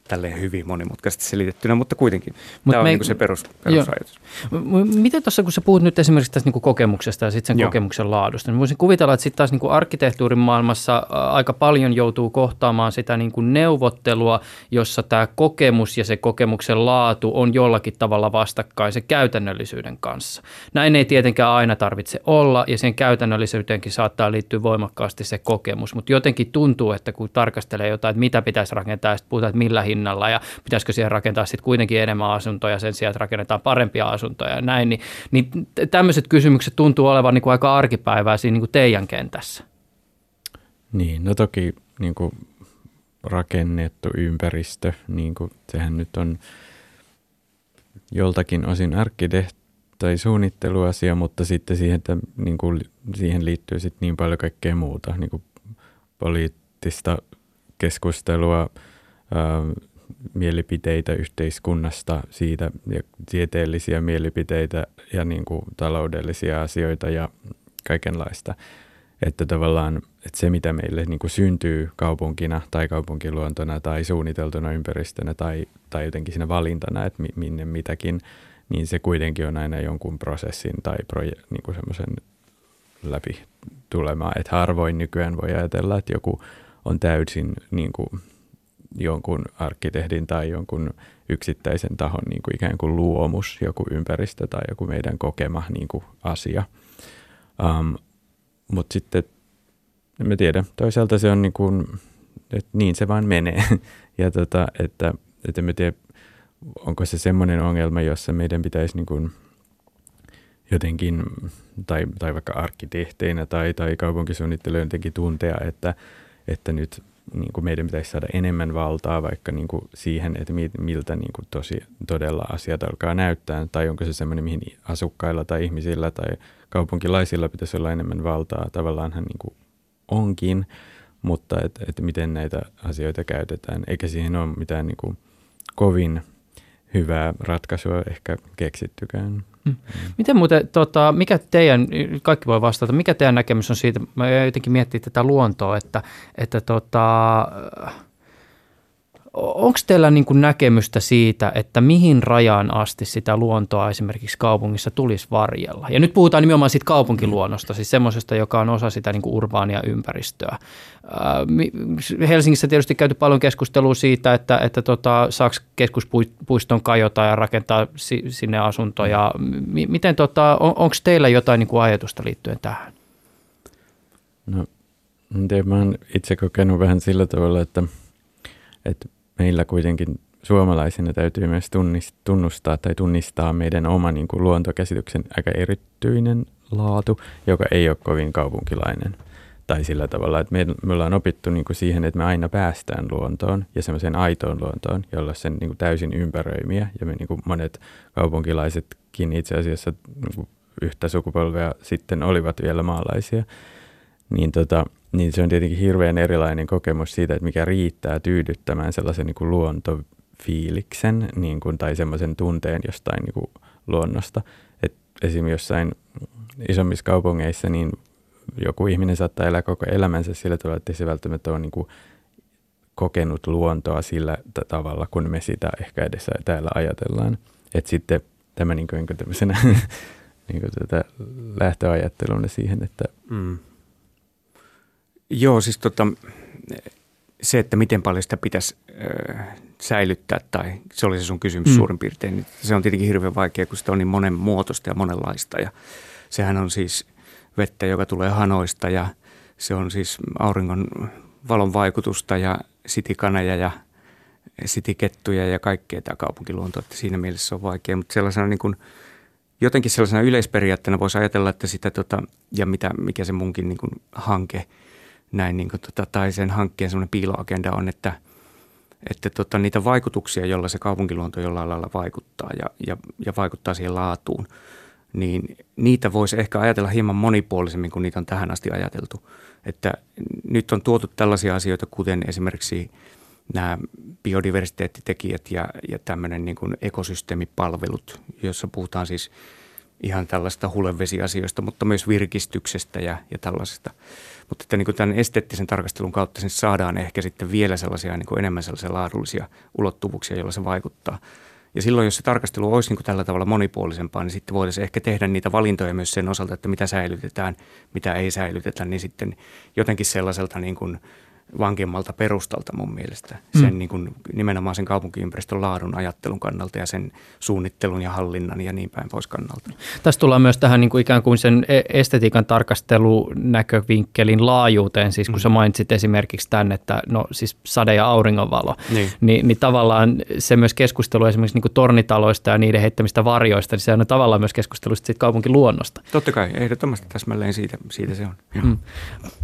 tälleen hyvin monimutkaisesti selitettynä, mutta kuitenkin. Mut Tämä on me, niin se perus, perusajatus. Miten tuossa, kun sä puhut nyt esimerkiksi tästä niin kokemuksesta ja sitten sen Joo. kokemuksen laadusta, niin voisin kuvitella, että sitten taas niin kuin arkkitehtuurin maailmassa aika paljon joutuu kohtaamaan sitä niin kuin neuvottelua, jossa tämä kokemus ja se kokemuksen laatu on jollakin tavalla vastakkain se käytännöllisyyden kanssa. Näin ei tietenkään aina tarvitse olla ja sen käytännöllisyyteenkin saattaa liittyä voimakkaasti se kokemus, mutta jotenkin tuntuu, että kun tarkastelee jotain, että mitä pitäisi rakentaa ja sitten puhutaan, että millä hinnalla ja pitäisikö siihen rakentaa sitten kuitenkin enemmän asuntoja sen sijaan, että rakennetaan parempia asuntoja ja näin, niin, niin tämmöiset kysymykset tuntuu olevan niin kuin aika arkipäivää siinä niin kuin teidän kentässä. Niin, no toki niin kuin rakennettu ympäristö, niin kuin sehän nyt on joltakin osin arkkitehti tai suunnitteluasia, mutta sitten siihen, että, niin kuin, siihen liittyy sitten niin paljon kaikkea muuta, niin kuin poliittista keskustelua, mielipiteitä yhteiskunnasta siitä ja tieteellisiä mielipiteitä ja niin kuin taloudellisia asioita ja kaikenlaista. Että tavallaan että se, mitä meille niin kuin syntyy kaupunkina tai kaupunkiluontona tai suunniteltuna ympäristönä tai, tai jotenkin siinä valintana, että minne mitäkin, niin se kuitenkin on aina jonkun prosessin tai proje- niin kuin semmoisen läpi tulemaan. Että harvoin nykyään voi ajatella, että joku on täysin niin kuin jonkun arkkitehdin tai jonkun yksittäisen tahon niin kuin ikään kuin luomus, joku ympäristö tai joku meidän kokema niin kuin asia. Um, Mutta sitten, en mä tiedä, toisaalta se on niin kuin, että niin se vaan menee. <laughs> ja tota, että, että en tiedä, onko se semmoinen ongelma, jossa meidän pitäisi niin kuin jotenkin, tai, tai vaikka arkkitehteinä tai, tai kaupunkisuunnittelijoiden jotenkin tuntea, että, että nyt niin kuin meidän pitäisi saada enemmän valtaa vaikka niin kuin siihen, että miltä niin kuin tosi, todella asiat alkaa näyttää, tai onko se semmoinen, mihin asukkailla tai ihmisillä tai kaupunkilaisilla pitäisi olla enemmän valtaa. Tavallaanhan niin kuin onkin, mutta että et miten näitä asioita käytetään, eikä siihen ole mitään niin kuin kovin hyvää ratkaisua ehkä keksittykään. Mm. Miten muuten, tota, mikä teidän, kaikki voi vastata, mikä teidän näkemys on siitä, mä jotenkin miettii tätä luontoa, että, että tota, onko teillä niin kuin näkemystä siitä, että mihin rajaan asti sitä luontoa esimerkiksi kaupungissa tulisi varjella? Ja nyt puhutaan nimenomaan siitä kaupunkiluonnosta, siis semmoisesta, joka on osa sitä niin kuin urbaania ympäristöä. Helsingissä tietysti käyty paljon keskustelua siitä, että, että tota, saako keskuspuiston kajota ja rakentaa sinne asuntoja. Miten, tota, on, onko teillä jotain niin kuin ajatusta liittyen tähän? No, en tiedä, mä oon itse kokenut vähän sillä tavalla, että, että meillä kuitenkin suomalaisina täytyy myös tunnustaa tai tunnistaa meidän oma niin kuin luontokäsityksen aika erityinen laatu, joka ei ole kovin kaupunkilainen. Tai sillä tavalla, että me, me ollaan opittu niin kuin siihen, että me aina päästään luontoon ja semmoiseen aitoon luontoon, jolla sen niin kuin täysin ympäröimiä. Ja me niin kuin monet kaupunkilaisetkin itse asiassa niin kuin yhtä sukupolvea sitten olivat vielä maalaisia. Niin, tota, niin se on tietenkin hirveän erilainen kokemus siitä, että mikä riittää tyydyttämään sellaisen niin kuin luontofiiliksen niin kuin, tai semmoisen tunteen jostain niin kuin luonnosta. Et esimerkiksi jossain isommissa kaupungeissa niin joku ihminen saattaa elää koko elämänsä sillä tavalla, että se välttämättä ole niin kuin kokenut luontoa sillä tavalla, kun me sitä ehkä edes täällä ajatellaan. Että sitten tämä niin kuin, niin tämmöisenä <laughs> niin kuin tätä lähtöajatteluna siihen, että... Mm. Joo, siis tota, se, että miten paljon sitä pitäisi ö, säilyttää, tai se oli se sun kysymys mm. suurin piirtein, niin se on tietenkin hirveän vaikea, kun sitä on niin monen muotoista ja monenlaista. Ja sehän on siis vettä, joka tulee hanoista ja se on siis auringon valon vaikutusta ja sitikaneja ja sitikettuja ja kaikkea tämä kaupunkiluonto, että siinä mielessä se on vaikea, mutta sellaisena niin kuin, jotenkin sellaisena yleisperiaatteena voisi ajatella, että sitä tota, ja mitä, mikä se munkin niin kuin hanke näin niin kuin, tota, tai sen hankkeen semmoinen piiloagenda on, että, että tota, niitä vaikutuksia, joilla se kaupunkiluonto jollain lailla vaikuttaa ja, ja, ja vaikuttaa siihen laatuun – niin niitä voisi ehkä ajatella hieman monipuolisemmin kuin niitä on tähän asti ajateltu. Että nyt on tuotu tällaisia asioita, kuten esimerkiksi nämä biodiversiteettitekijät ja, ja tämmöinen niin kuin ekosysteemipalvelut, jossa puhutaan siis ihan tällaista hulevesiasioista, mutta myös virkistyksestä ja, ja tällaisesta. Mutta että niin kuin tämän esteettisen tarkastelun kautta sen saadaan ehkä sitten vielä sellaisia niin kuin enemmän sellaisia laadullisia ulottuvuuksia, joilla se vaikuttaa. Ja silloin, jos se tarkastelu olisi niin kuin tällä tavalla monipuolisempaa, niin sitten voitaisiin ehkä tehdä niitä valintoja myös sen osalta, että mitä säilytetään, mitä ei säilytetä, niin sitten jotenkin sellaiselta niin kuin – vankemmalta perustalta mun mielestä. Mm. Sen niin kuin, nimenomaan sen kaupunkiympäristön laadun ajattelun kannalta ja sen suunnittelun ja hallinnan ja niin päin pois kannalta. Tässä tullaan myös tähän niin kuin ikään kuin sen e- estetiikan tarkastelunäkövinkkelin laajuuteen, siis kun mm. sä mainitsit esimerkiksi tämän, että no siis sade- ja auringonvalo, niin. Niin, niin tavallaan se myös keskustelu esimerkiksi niin kuin tornitaloista ja niiden heittämistä varjoista, niin se on tavallaan myös keskustelu siitä kaupunkiluonnosta. Totta kai, ehdottomasti täsmälleen siitä, siitä se on. Mm.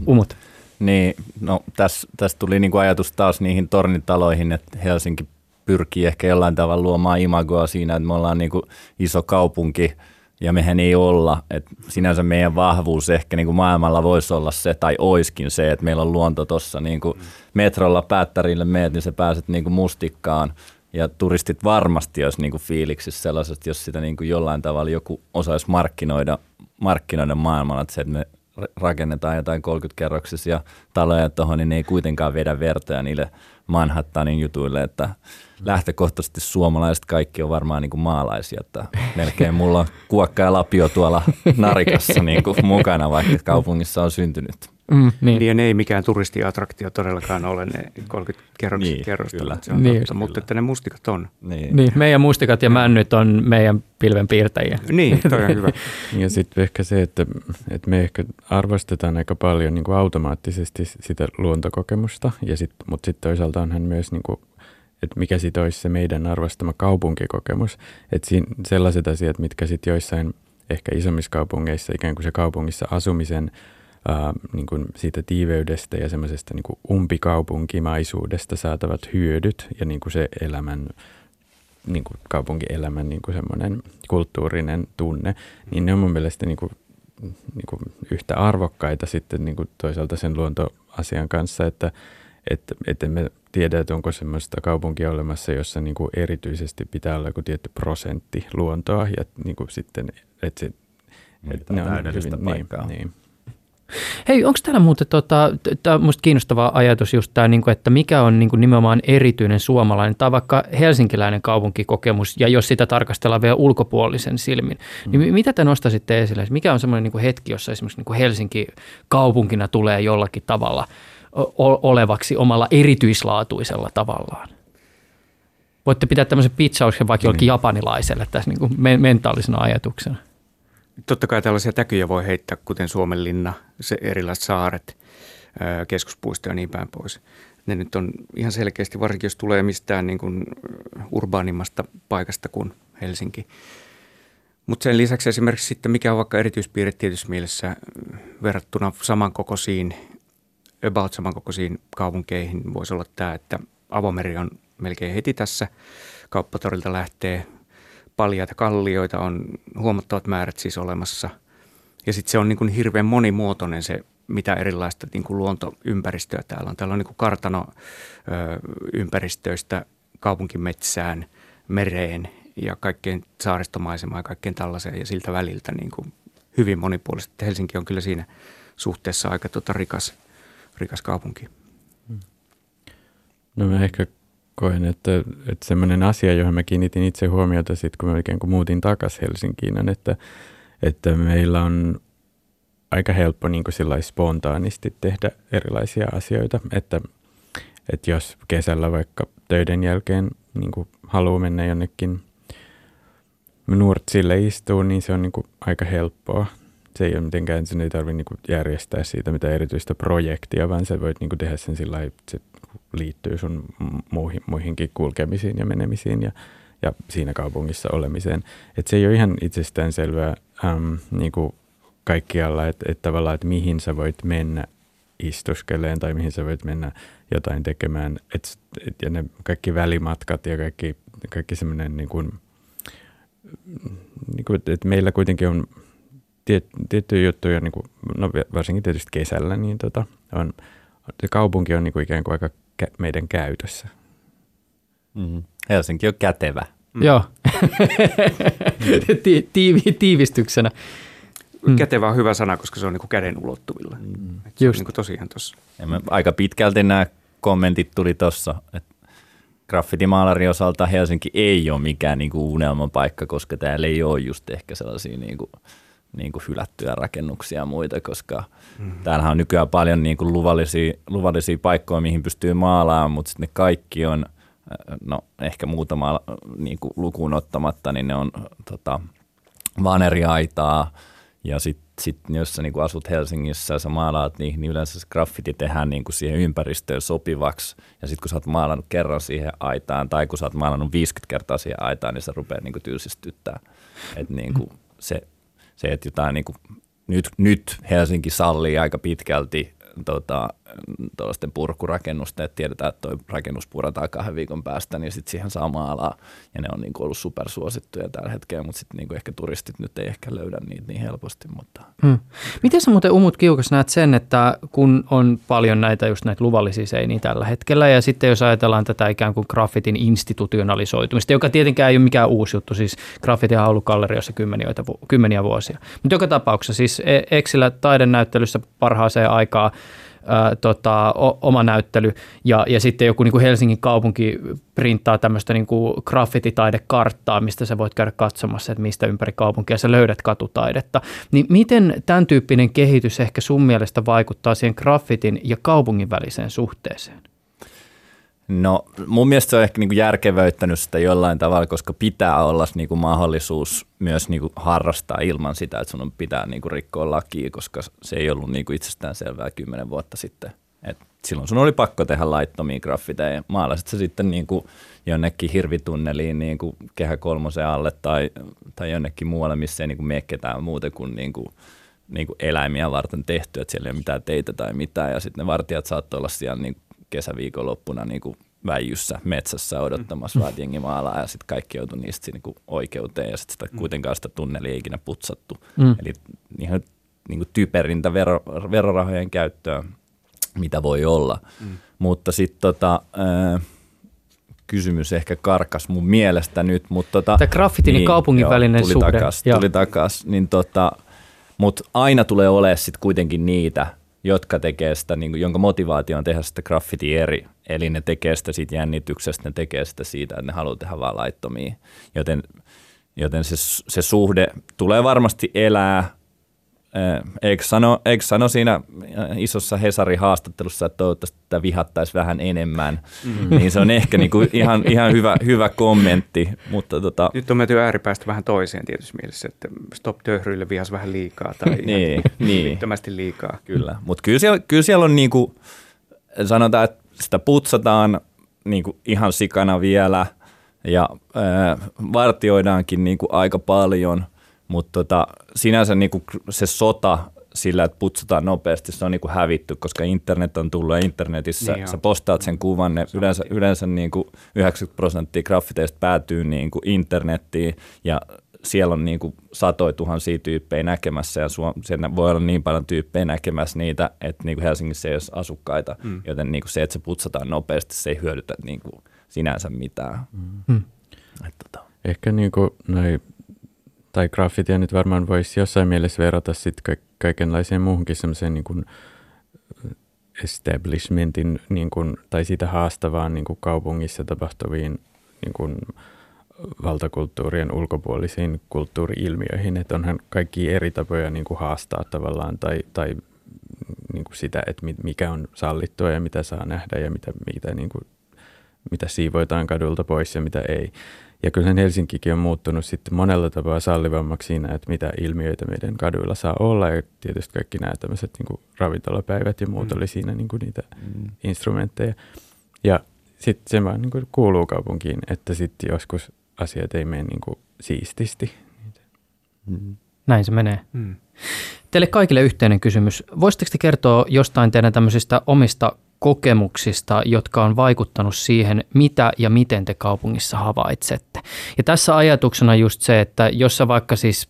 Umut. Niin, no tässä täs tuli niinku ajatus taas niihin tornitaloihin, että Helsinki pyrkii ehkä jollain tavalla luomaan imagoa siinä, että me ollaan niinku iso kaupunki ja mehän ei olla. Et sinänsä meidän vahvuus ehkä niinku maailmalla voisi olla se, tai oiskin se, että meillä on luonto tuossa niinku metrolla päättärille meet, niin sä pääset niinku mustikkaan ja turistit varmasti olisi niinku fiiliksissä sellaisesta, jos sitä niinku jollain tavalla joku osaisi markkinoida, markkinoida maailmalla, että se, että me rakennetaan jotain 30-kerroksisia taloja tuohon, niin ne ei kuitenkaan vedä vertoja niille Manhattanin jutuille, että lähtökohtaisesti suomalaiset kaikki on varmaan niin kuin maalaisia, että melkein mulla on kuokka ja lapio tuolla narikassa niin kuin mukana, vaikka kaupungissa on syntynyt. Mm, niin. niin ei mikään turistiatraktio todellakaan ole ne 30 kerrokset niin, kerrosta, se on niin, totta, mutta että ne mustikat on. Niin. niin, meidän mustikat ja männyt on meidän pilven piirtäjiä. Niin, toi on hyvä. <laughs> ja sitten ehkä se, että, että me ehkä arvostetaan aika paljon niin kuin automaattisesti sitä luontokokemusta, ja sit, mutta sitten toisaalta onhan myös niin kuin että mikä sitten olisi se meidän arvostama kaupunkikokemus. Että sellaiset asiat, mitkä sitten joissain ehkä isommissa kaupungeissa, ikään kuin se kaupungissa asumisen ää, niin kuin siitä tiiveydestä ja semmoisesta niin umpikaupunkimaisuudesta saatavat hyödyt ja niin kuin se elämän, niin kuin kaupunkielämän niin kuin semmoinen kulttuurinen tunne, niin ne on mun mielestä niin kuin, niin kuin yhtä arvokkaita sitten niin kuin toisaalta sen luontoasian kanssa, että, että, että me tiedä, että onko semmoista kaupunkia olemassa, jossa niin kuin erityisesti pitää olla joku tietty prosentti luontoa ja niin kuin sitten, että se, että ne on täydellistä hyvin, niin, paikkaa. Niin, niin. Hei, onko täällä muuten, tota, tämä on minusta kiinnostava ajatus just tämä, niin että mikä on niin kuin nimenomaan erityinen suomalainen tai vaikka helsinkiläinen kaupunkikokemus, ja jos sitä tarkastellaan vielä ulkopuolisen silmin, niin mm. mitä te nostaisitte esille? Mikä on semmoinen niin hetki, jossa esimerkiksi niin kuin Helsinki kaupunkina tulee jollakin tavalla olevaksi omalla erityislaatuisella tavallaan? Voitte pitää tämmöisen pitchauksen vaikka jollekin niin. japanilaiselle tässä niin kuin mentaalisena ajatuksena. Totta kai tällaisia täkyjä voi heittää, kuten Suomenlinna, se erilaiset saaret. keskuspuisto ja niin päin pois. Ne nyt on ihan selkeästi, varsinkin jos tulee mistään niin kuin urbaanimmasta paikasta kuin Helsinki. Mutta sen lisäksi esimerkiksi sitten, mikä on vaikka erityispiirre tietyssä mielessä verrattuna samankokoisiin, about samankokoisiin kaupunkeihin, voisi olla tämä, että avomeri on melkein heti tässä. Kauppatorilta lähtee paljaita kallioita, on huomattavat määrät siis olemassa. Ja sitten se on niin kuin hirveän monimuotoinen se, mitä erilaista niin kuin luontoympäristöä täällä on. Täällä on niin kuin kartano ö, ympäristöistä kaupunkimetsään, mereen ja kaikkeen saaristomaisemaan ja kaikkeen tällaiseen ja siltä väliltä niin kuin hyvin monipuolisesti. Helsinki on kyllä siinä suhteessa aika tota rikas, rikas kaupunki. No mä ehkä koen, että, että semmoinen asia, johon mä kiinnitin itse huomiota sitten, kun mä ikään kuin muutin takaisin Helsinkiin, on, että, että meillä on aika helppo niin kuin spontaanisti tehdä erilaisia asioita, että, että jos kesällä vaikka töiden jälkeen niin kuin haluaa mennä jonnekin Nurtsille istuu, niin se on niin kuin aika helppoa. Se ei ole mitenkään, sen ei tarvitse niin järjestää siitä mitä erityistä projektia, vaan sä voit niin kuin tehdä sen sillä että se liittyy sun muihin, muihinkin kulkemisiin ja menemisiin ja, ja siinä kaupungissa olemiseen. Et se ei ole ihan itsestään selvää äm, niin kuin kaikkialla, että et tavallaan, että mihin sä voit mennä istuskeleen tai mihin sä voit mennä jotain tekemään. Et, et, ja ne kaikki välimatkat ja kaikki, kaikki semmoinen, niin kuin, niin kuin, että et meillä kuitenkin on tiet, tiettyjä juttuja, niin kuin, no varsinkin tietysti kesällä, niin tota, on, se kaupunki on niin kuin ikään kuin aika meidän käytössä. Mm-hmm. Helsinki on kätevä. Mm. Joo, <laughs> Ti- tiivi- tiivistyksenä. Mm. Kätevä on hyvä sana, koska se on niin kuin käden ulottuvilla. Mm. Se Just. on niin tosiaan tuossa. Aika pitkälti nämä kommentit tuli tuossa, että graffitimaalarin osalta Helsinki ei ole mikään niin kuin unelmapaikka, koska täällä ei ole just ehkä sellaisia niin kuin, niin kuin hylättyjä rakennuksia ja muita, koska mm-hmm. täällähän on nykyään paljon niin kuin luvallisia, luvallisia paikkoja, mihin pystyy maalaamaan, mutta sitten ne kaikki on, no ehkä muutama niin kuin lukuun ottamatta, niin ne on tota, vaneriaitaa, ja sitten sit, jos sä niin kuin asut Helsingissä ja sä maalaat niin, niin yleensä se graffiti tehdään niin kuin siihen ympäristöön sopivaksi. Ja sitten kun sä oot maalannut kerran siihen aitaan tai kun sä oot maalannut 50 kertaa siihen aitaan, niin se rupeaa niin kuin tylsistyttää. Et niin kuin se, se, että jotain niin kuin, nyt, nyt Helsinki sallii aika pitkälti tota, tuollaisten purkurakennusten, että tiedetään, että tuo rakennus purataan kahden viikon päästä, niin sitten siihen saa maalaa. Ja ne on niin kuin ollut supersuosittuja tällä hetkellä, mutta sitten niin ehkä turistit nyt ei ehkä löydä niitä niin helposti. Mutta. Hmm. Miten sä muuten Umut Kiukas näet sen, että kun on paljon näitä just näitä luvallisia seiniä tällä hetkellä, ja sitten jos ajatellaan tätä ikään kuin graffitin institutionalisoitumista, joka tietenkään ei ole mikään uusi juttu, siis graffiti on ollut gallerioissa kymmeniä, vuosia. Mutta joka tapauksessa siis Exillä taidenäyttelyssä parhaaseen aikaa ää, tota, o, oma näyttely ja, ja sitten joku niin kuin Helsingin kaupunki printtaa tämmöistä niin kuin graffititaidekarttaa, mistä sä voit käydä katsomassa, että mistä ympäri kaupunkia sä löydät katutaidetta. Niin miten tämän tyyppinen kehitys ehkä sun mielestä vaikuttaa siihen graffitin ja kaupungin väliseen suhteeseen? No mun mielestä se on ehkä niinku järkevöittänyt sitä jollain tavalla, koska pitää olla niinku mahdollisuus myös niinku harrastaa ilman sitä, että sun pitää niinku rikkoa lakia, koska se ei ollut niinku itsestään selvää kymmenen vuotta sitten. Et silloin sun oli pakko tehdä laittomia graffiteja. Maalasit se sitten niinku jonnekin hirvitunneliin niinku kehä kolmosen alle tai, tai jonnekin muualle, missä ei niinku mene ketään muuten kuin niinku, niinku eläimiä varten tehty, että siellä ei ole mitään teitä tai mitään. Ja sitten ne vartijat saattoi olla siellä niinku kesäviikonloppuna niin kuin väijyssä metsässä odottamassa, mm. vaan jengi maalaa ja sitten kaikki joutui niistä niin kuin oikeuteen ja sitten sitä, mm. kuitenkaan sitä tunneli ei ikinä putsattu. Mm. Eli ihan niin kuin typerintä vero, verorahojen käyttöä, mitä voi olla. Mm. Mutta sitten tota, äh, kysymys ehkä karkas mun mielestä nyt. Mutta tota, Tämä graffitin niin, kaupungin joo, välinen tuli suhde. Takas, tuli takas, niin tota, mutta aina tulee olemaan sitten kuitenkin niitä, jotka tekee sitä, niin kuin, jonka motivaatio on tehdä sitä graffiti eri. Eli ne tekee sitä siitä jännityksestä, ne tekee sitä siitä, että ne haluaa tehdä vaan laittomia. Joten, joten se, se suhde tulee varmasti elää eikö sano, eikö sano siinä isossa Hesarin haastattelussa, että toivottavasti tätä vihattaisi vähän enemmän, mm. niin se on ehkä niinku ihan, ihan hyvä, hyvä kommentti. Mutta tota... Nyt on menty ääripäästä vähän toiseen tietysti mielessä, että stop töhryille vihas vähän liikaa tai <laughs> niin, niin. liikaa. Kyllä, mutta kyllä siellä, kyllä siellä on niinku, sanotaan, että sitä putsataan niinku ihan sikana vielä ja ää, vartioidaankin niinku aika paljon – mutta tota, sinänsä niinku se sota sillä, että putsataan nopeasti, se on niinku hävitty, koska internet on tullut ja internetissä niin sä postaat sen kuvan, ne yleensä, yleensä niinku 90 prosenttia graffiteista päätyy niinku internettiin ja siellä on niinku satoja tuhansia tyyppejä näkemässä ja siellä voi olla niin paljon tyyppejä näkemässä niitä, että niinku Helsingissä ei ole asukkaita, mm. joten niinku se, että se putsataan nopeasti, se ei hyödytä niinku sinänsä mitään. Mm. Että, tota. Ehkä niinku noi tai graffitia nyt varmaan voisi jossain mielessä verrata sitten ka- kaikenlaiseen muuhunkin semmoiseen niin kuin establishmentin niin kuin, tai sitä haastavaan niin kuin kaupungissa tapahtuviin niin kuin, valtakulttuurien ulkopuolisiin kulttuuriilmiöihin, että onhan kaikki eri tapoja niin kuin haastaa tavallaan tai, tai niin kuin sitä, että mikä on sallittua ja mitä saa nähdä ja mitä, mitä, niin kuin, mitä siivoitaan kadulta pois ja mitä ei. Ja kyllähän Helsinkikin on muuttunut sitten monella tapaa sallivammaksi siinä, että mitä ilmiöitä meidän kaduilla saa olla. Ja tietysti kaikki nämä tämmöiset niin ravintolapäivät ja muut mm. oli siinä niin kuin niitä mm. instrumentteja. Ja sitten se vaan niin kuin kuuluu kaupunkiin, että sitten joskus asiat ei mene niin kuin siististi. Mm. Näin se menee. Mm. Teille kaikille yhteinen kysymys. Voisitteko te kertoa jostain teidän tämmöisistä omista kokemuksista, jotka on vaikuttanut siihen, mitä ja miten te kaupungissa havaitsette. Ja tässä ajatuksena just se, että jos sä vaikka siis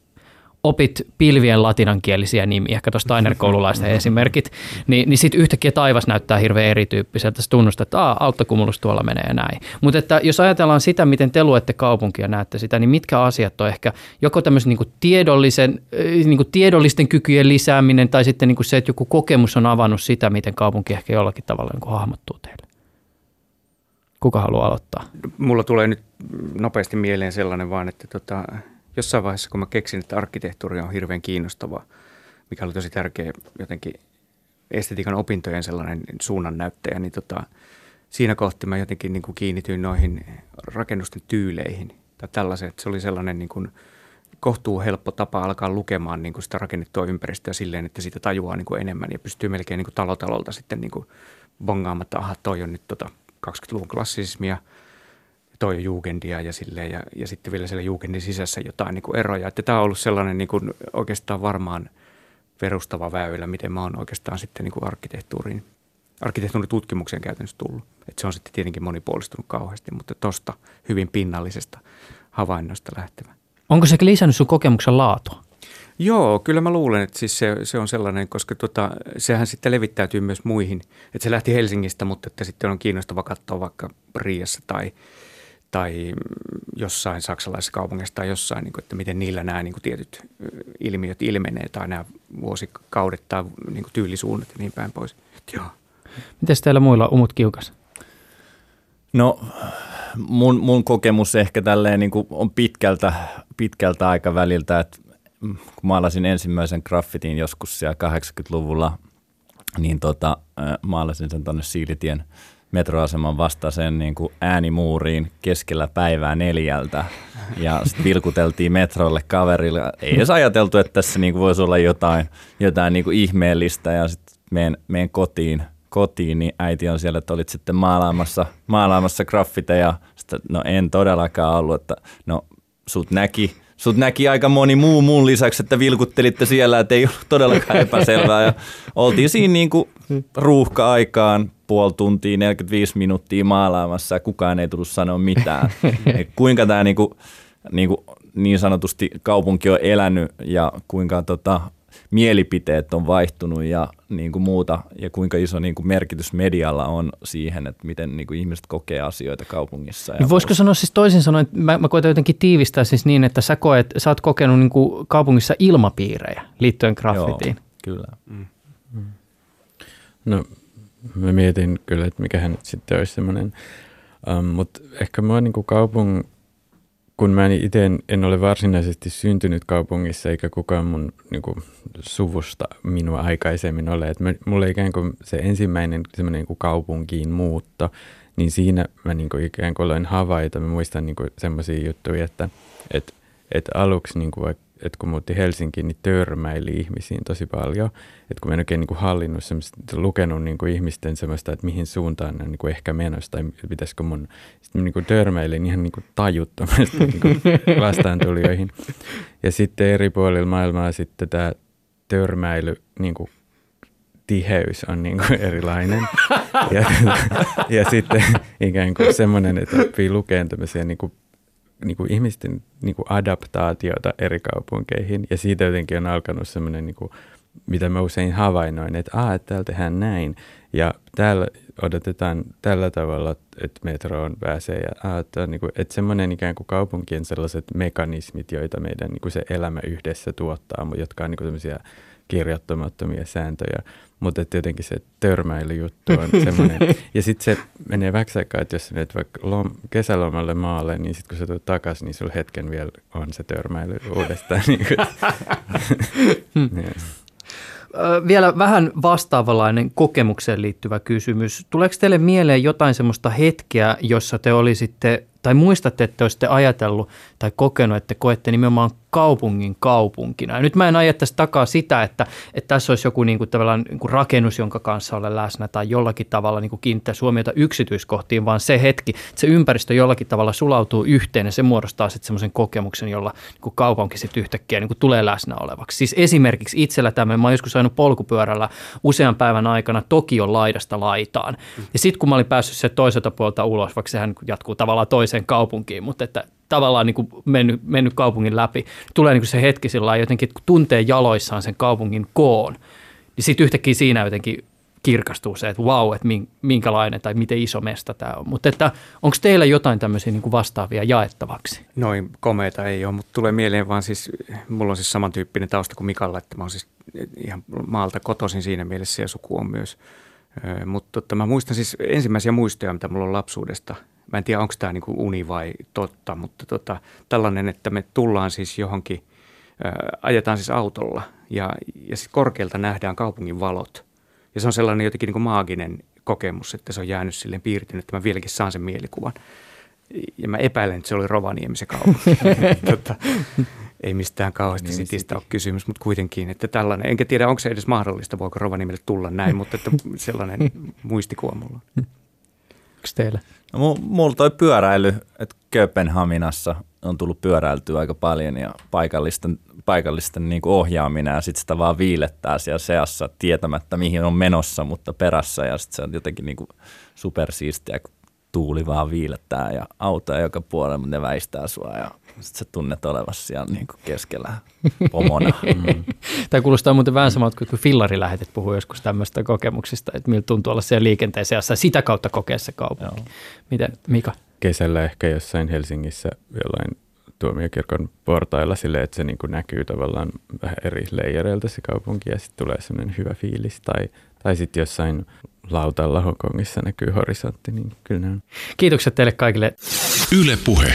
opit pilvien latinankielisiä nimiä, ehkä tuosta Steiner-koululaisten <laughs> esimerkit, niin, niin sitten yhtäkkiä taivas näyttää hirveän erityyppiseltä. Sä tunnustat, että Aa, tuolla menee ja näin. Mutta että jos ajatellaan sitä, miten te luette kaupunkia, näette sitä, niin mitkä asiat on ehkä joko tämmöisen niin tiedollisen, niin kuin tiedollisten kykyjen lisääminen tai sitten niin kuin se, että joku kokemus on avannut sitä, miten kaupunki ehkä jollakin tavalla niin kuin hahmottuu teille? Kuka haluaa aloittaa? Mulla tulee nyt nopeasti mieleen sellainen vaan, että tota, jossain vaiheessa, kun mä keksin, että arkkitehtuuri on hirveän kiinnostava, mikä oli tosi tärkeä jotenkin estetiikan opintojen sellainen suunnannäyttäjä, niin tota, siinä kohti mä jotenkin niin kuin kiinnityin noihin rakennusten tyyleihin tai tällaisen, että se oli sellainen niin kuin kohtuu helppo tapa alkaa lukemaan niin kuin sitä rakennettua ympäristöä silleen, että siitä tajuaa niin kuin enemmän ja pystyy melkein niin kuin talotalolta sitten niin kuin bongaamaan, että aha, toi on nyt tota 20-luvun klassismia – toi on juukendia ja, silleen, ja, ja sitten vielä siellä juukendin sisässä jotain niin kuin eroja. Että tämä on ollut sellainen niin kuin oikeastaan varmaan perustava väylä, miten mä oon oikeastaan sitten niin kuin arkkitehtuuriin, arkkitehtuurin tutkimukseen käytännössä tullut. Että se on sitten tietenkin monipuolistunut kauheasti, mutta tuosta hyvin pinnallisesta havainnosta lähtevä. Onko se lisännyt sun kokemuksen laatua? Joo, kyllä mä luulen, että siis se, se on sellainen, koska tota, sehän sitten levittäytyy myös muihin. Että se lähti Helsingistä, mutta että sitten on kiinnostava katsoa vaikka Riassa tai – tai jossain saksalaisessa kaupungissa tai jossain, niin kuin, että miten niillä nämä niin kuin tietyt ilmiöt ilmenee tai nämä vuosikaudet tai niin kuin tyylisuunnat ja niin päin pois. Joo. Miten teillä muilla umut kiukas? No mun, mun kokemus ehkä tälleen niin kuin on pitkältä, pitkältä aikaväliltä, että kun maalasin ensimmäisen graffitin joskus siellä 80-luvulla, niin tota, maalasin sen tuonne Siilitien – metroaseman vastaiseen niin kuin äänimuuriin keskellä päivää neljältä ja sitten vilkuteltiin metrolle kaverille. Ei edes ajateltu, että tässä niin kuin voisi olla jotain, jotain niin kuin ihmeellistä ja sitten menen, menen kotiin, kotiin, niin äiti on siellä, että olit sitten maalaamassa, maalaamassa graffiteja. Sitten, no en todellakaan ollut, että no sut näki, sut näki aika moni muu muun lisäksi, että vilkuttelitte siellä, että ei ollut todellakaan epäselvää. Ja oltiin siinä niin kuin ruuhka-aikaan puoli tuntia, 45 minuuttia maalaamassa ja kukaan ei tullut sanoa mitään. <laughs> kuinka tämä niin, kuin, niin, sanotusti kaupunki on elänyt ja kuinka tota, mielipiteet on vaihtunut ja niin kuin muuta, ja kuinka iso niin kuin merkitys medialla on siihen, että miten niin kuin ihmiset kokee asioita kaupungissa. Ja niin voisiko sanoa siis toisin sanoen, että mä, mä koitan jotenkin tiivistää siis niin, että sä koet, sä oot kokenut niin kuin kaupungissa ilmapiirejä liittyen graffitiin. Joo, kyllä. Mm. Mm. No mä mietin kyllä, että mikä nyt sitten olisi semmoinen, um, mutta ehkä mua niin kuin kaupung, kun mä itse en, en ole varsinaisesti syntynyt kaupungissa eikä kukaan mun niin kuin, suvusta minua aikaisemmin ole, että mä, mulla ikään kuin se ensimmäinen semmoinen niin kuin kaupunkiin muutto, niin siinä mä niin kuin, ikään kuin olen havaita. Mä muistan niin semmoisia juttuja, että, että, että aluksi niin kuin, että kun muutti Helsinkiin, niin törmäili ihmisiin tosi paljon. Että kun mä en oikein niin kuin hallinnut semmoista, lukenut niin kuin ihmisten semmoista, että mihin suuntaan ne on niin kuin ehkä menossa tai pitäisikö mun. Sitten mä niin kuin törmäilin ihan niin kuin tajuttomasti <laughs> niin kuin vastaantulijoihin. Ja sitten eri puolilla maailmaa sitten tämä törmäily niin kuin tiheys on niin kuin <laughs> erilainen. Ja, ja sitten ikään kuin semmoinen, että oppii lukemaan tämmöisiä niin kuin niin kuin ihmisten niin kuin adaptaatiota eri kaupunkeihin. Ja siitä jotenkin on alkanut semmoinen, niin kuin, mitä mä usein havainnoin, että, ah, että täällä tehdään näin. Ja täällä odotetaan tällä tavalla, että metroon pääsee. Ja, ah, että, niin kuin, että semmoinen ikään kuin kaupunkien sellaiset mekanismit, joita meidän niin kuin se elämä yhdessä tuottaa, jotka on niin kuin kirjoittamattomia sääntöjä, mutta tietenkin se törmäilyjuttu on <laughs> semmoinen. Ja sitten se menee vähäksi aikaa, että jos menet vaikka lom, kesälomalle maalle, niin sitten kun sä tulet takaisin, niin sulla hetken vielä on se törmäily uudestaan. <laughs> Niin <laughs> Vielä vähän vastaavalainen kokemukseen liittyvä kysymys. Tuleeko teille mieleen jotain semmoista hetkeä, jossa te olisitte tai muistatte, että olisitte ajatellut tai kokenut, että koette nimenomaan kaupungin kaupunkina. Ja nyt mä en ajattaisi takaa sitä, että, että tässä olisi joku niin kuin tavallaan niin kuin rakennus, jonka kanssa olen läsnä tai jollakin tavalla niin kuin kiinnittää huomiota yksityiskohtiin, vaan se hetki, että se ympäristö jollakin tavalla sulautuu yhteen ja se muodostaa sitten semmoisen kokemuksen, jolla niin kuin kaupunki sitten yhtäkkiä niin kuin tulee läsnä olevaksi. Siis esimerkiksi itsellä tämä, mä oon joskus ajanut polkupyörällä usean päivän aikana Tokion laidasta laitaan. Ja sitten kun mä olin päässyt se toiselta puolta ulos, vaikka sehän jatkuu tavallaan toiseen kaupunkiin, mutta että tavallaan niin kuin mennyt, mennyt kaupungin läpi. Tulee niin kuin se hetki sillä jotenkin, että kun tuntee jaloissaan sen kaupungin koon, niin sitten yhtäkkiä siinä jotenkin kirkastuu se, että vau, että minkälainen tai miten iso mesta tämä on. Mutta että onko teillä jotain tämmöisiä niin kuin vastaavia jaettavaksi? Noin komeita ei ole, mutta tulee mieleen vaan siis, mulla on siis samantyyppinen tausta kuin Mikalla, että mä oon siis ihan maalta kotoisin siinä mielessä ja suku on myös. Mutta tota, mä muistan siis ensimmäisiä muistoja, mitä mulla on lapsuudesta – mä en tiedä onko tämä niin uni vai totta, mutta tota, tällainen, että me tullaan siis johonkin, ää, ajetaan siis autolla ja, ja sitten korkealta nähdään kaupungin valot. Ja se on sellainen jotenkin niin kuin maaginen kokemus, että se on jäänyt silleen piirtynyt, että mä vieläkin saan sen mielikuvan. Ja mä epäilen, että se oli Rovaniemi se kaupunki. <laughs> tota, ei mistään kauheasti niin, sitistä ole kysymys, mutta kuitenkin, että tällainen, enkä tiedä onko se edes mahdollista, voiko Rovaniemelle tulla näin, mutta että sellainen <laughs> muistikuva mulla on. Onko teillä? No, mulla toi pyöräily, että Kööpenhaminassa on tullut pyöräiltyä aika paljon ja paikallisten, paikallisten niin kuin ohjaaminen ja sitten sitä vaan viilettää siellä seassa tietämättä mihin on menossa, mutta perässä ja sitten se on jotenkin niin kuin supersiistiä, kun tuuli vaan viilettää ja autoja joka puolella, mutta ne väistää sua ja sitten sä tunnet olevasi siellä niin kuin keskellä pomona. <laughs> Mm. Tämä kuulostaa muuten vähän samalta kuin Fillari lähetet puhuu joskus tämmöistä kokemuksista, että miltä tuntuu olla siellä liikenteessä ja sitä kautta kokea se kaupunki. Joo. Miten, Mika? Kesällä ehkä jossain Helsingissä jollain tuomiokirkon portailla sille, että se niin kuin näkyy tavallaan vähän eri leijereiltä se kaupunki ja sitten tulee semmoinen hyvä fiilis. Tai, tai sitten jossain lautalla Hongkongissa näkyy horisontti, niin kyllä ne on. Kiitokset teille kaikille. Yle Puhe.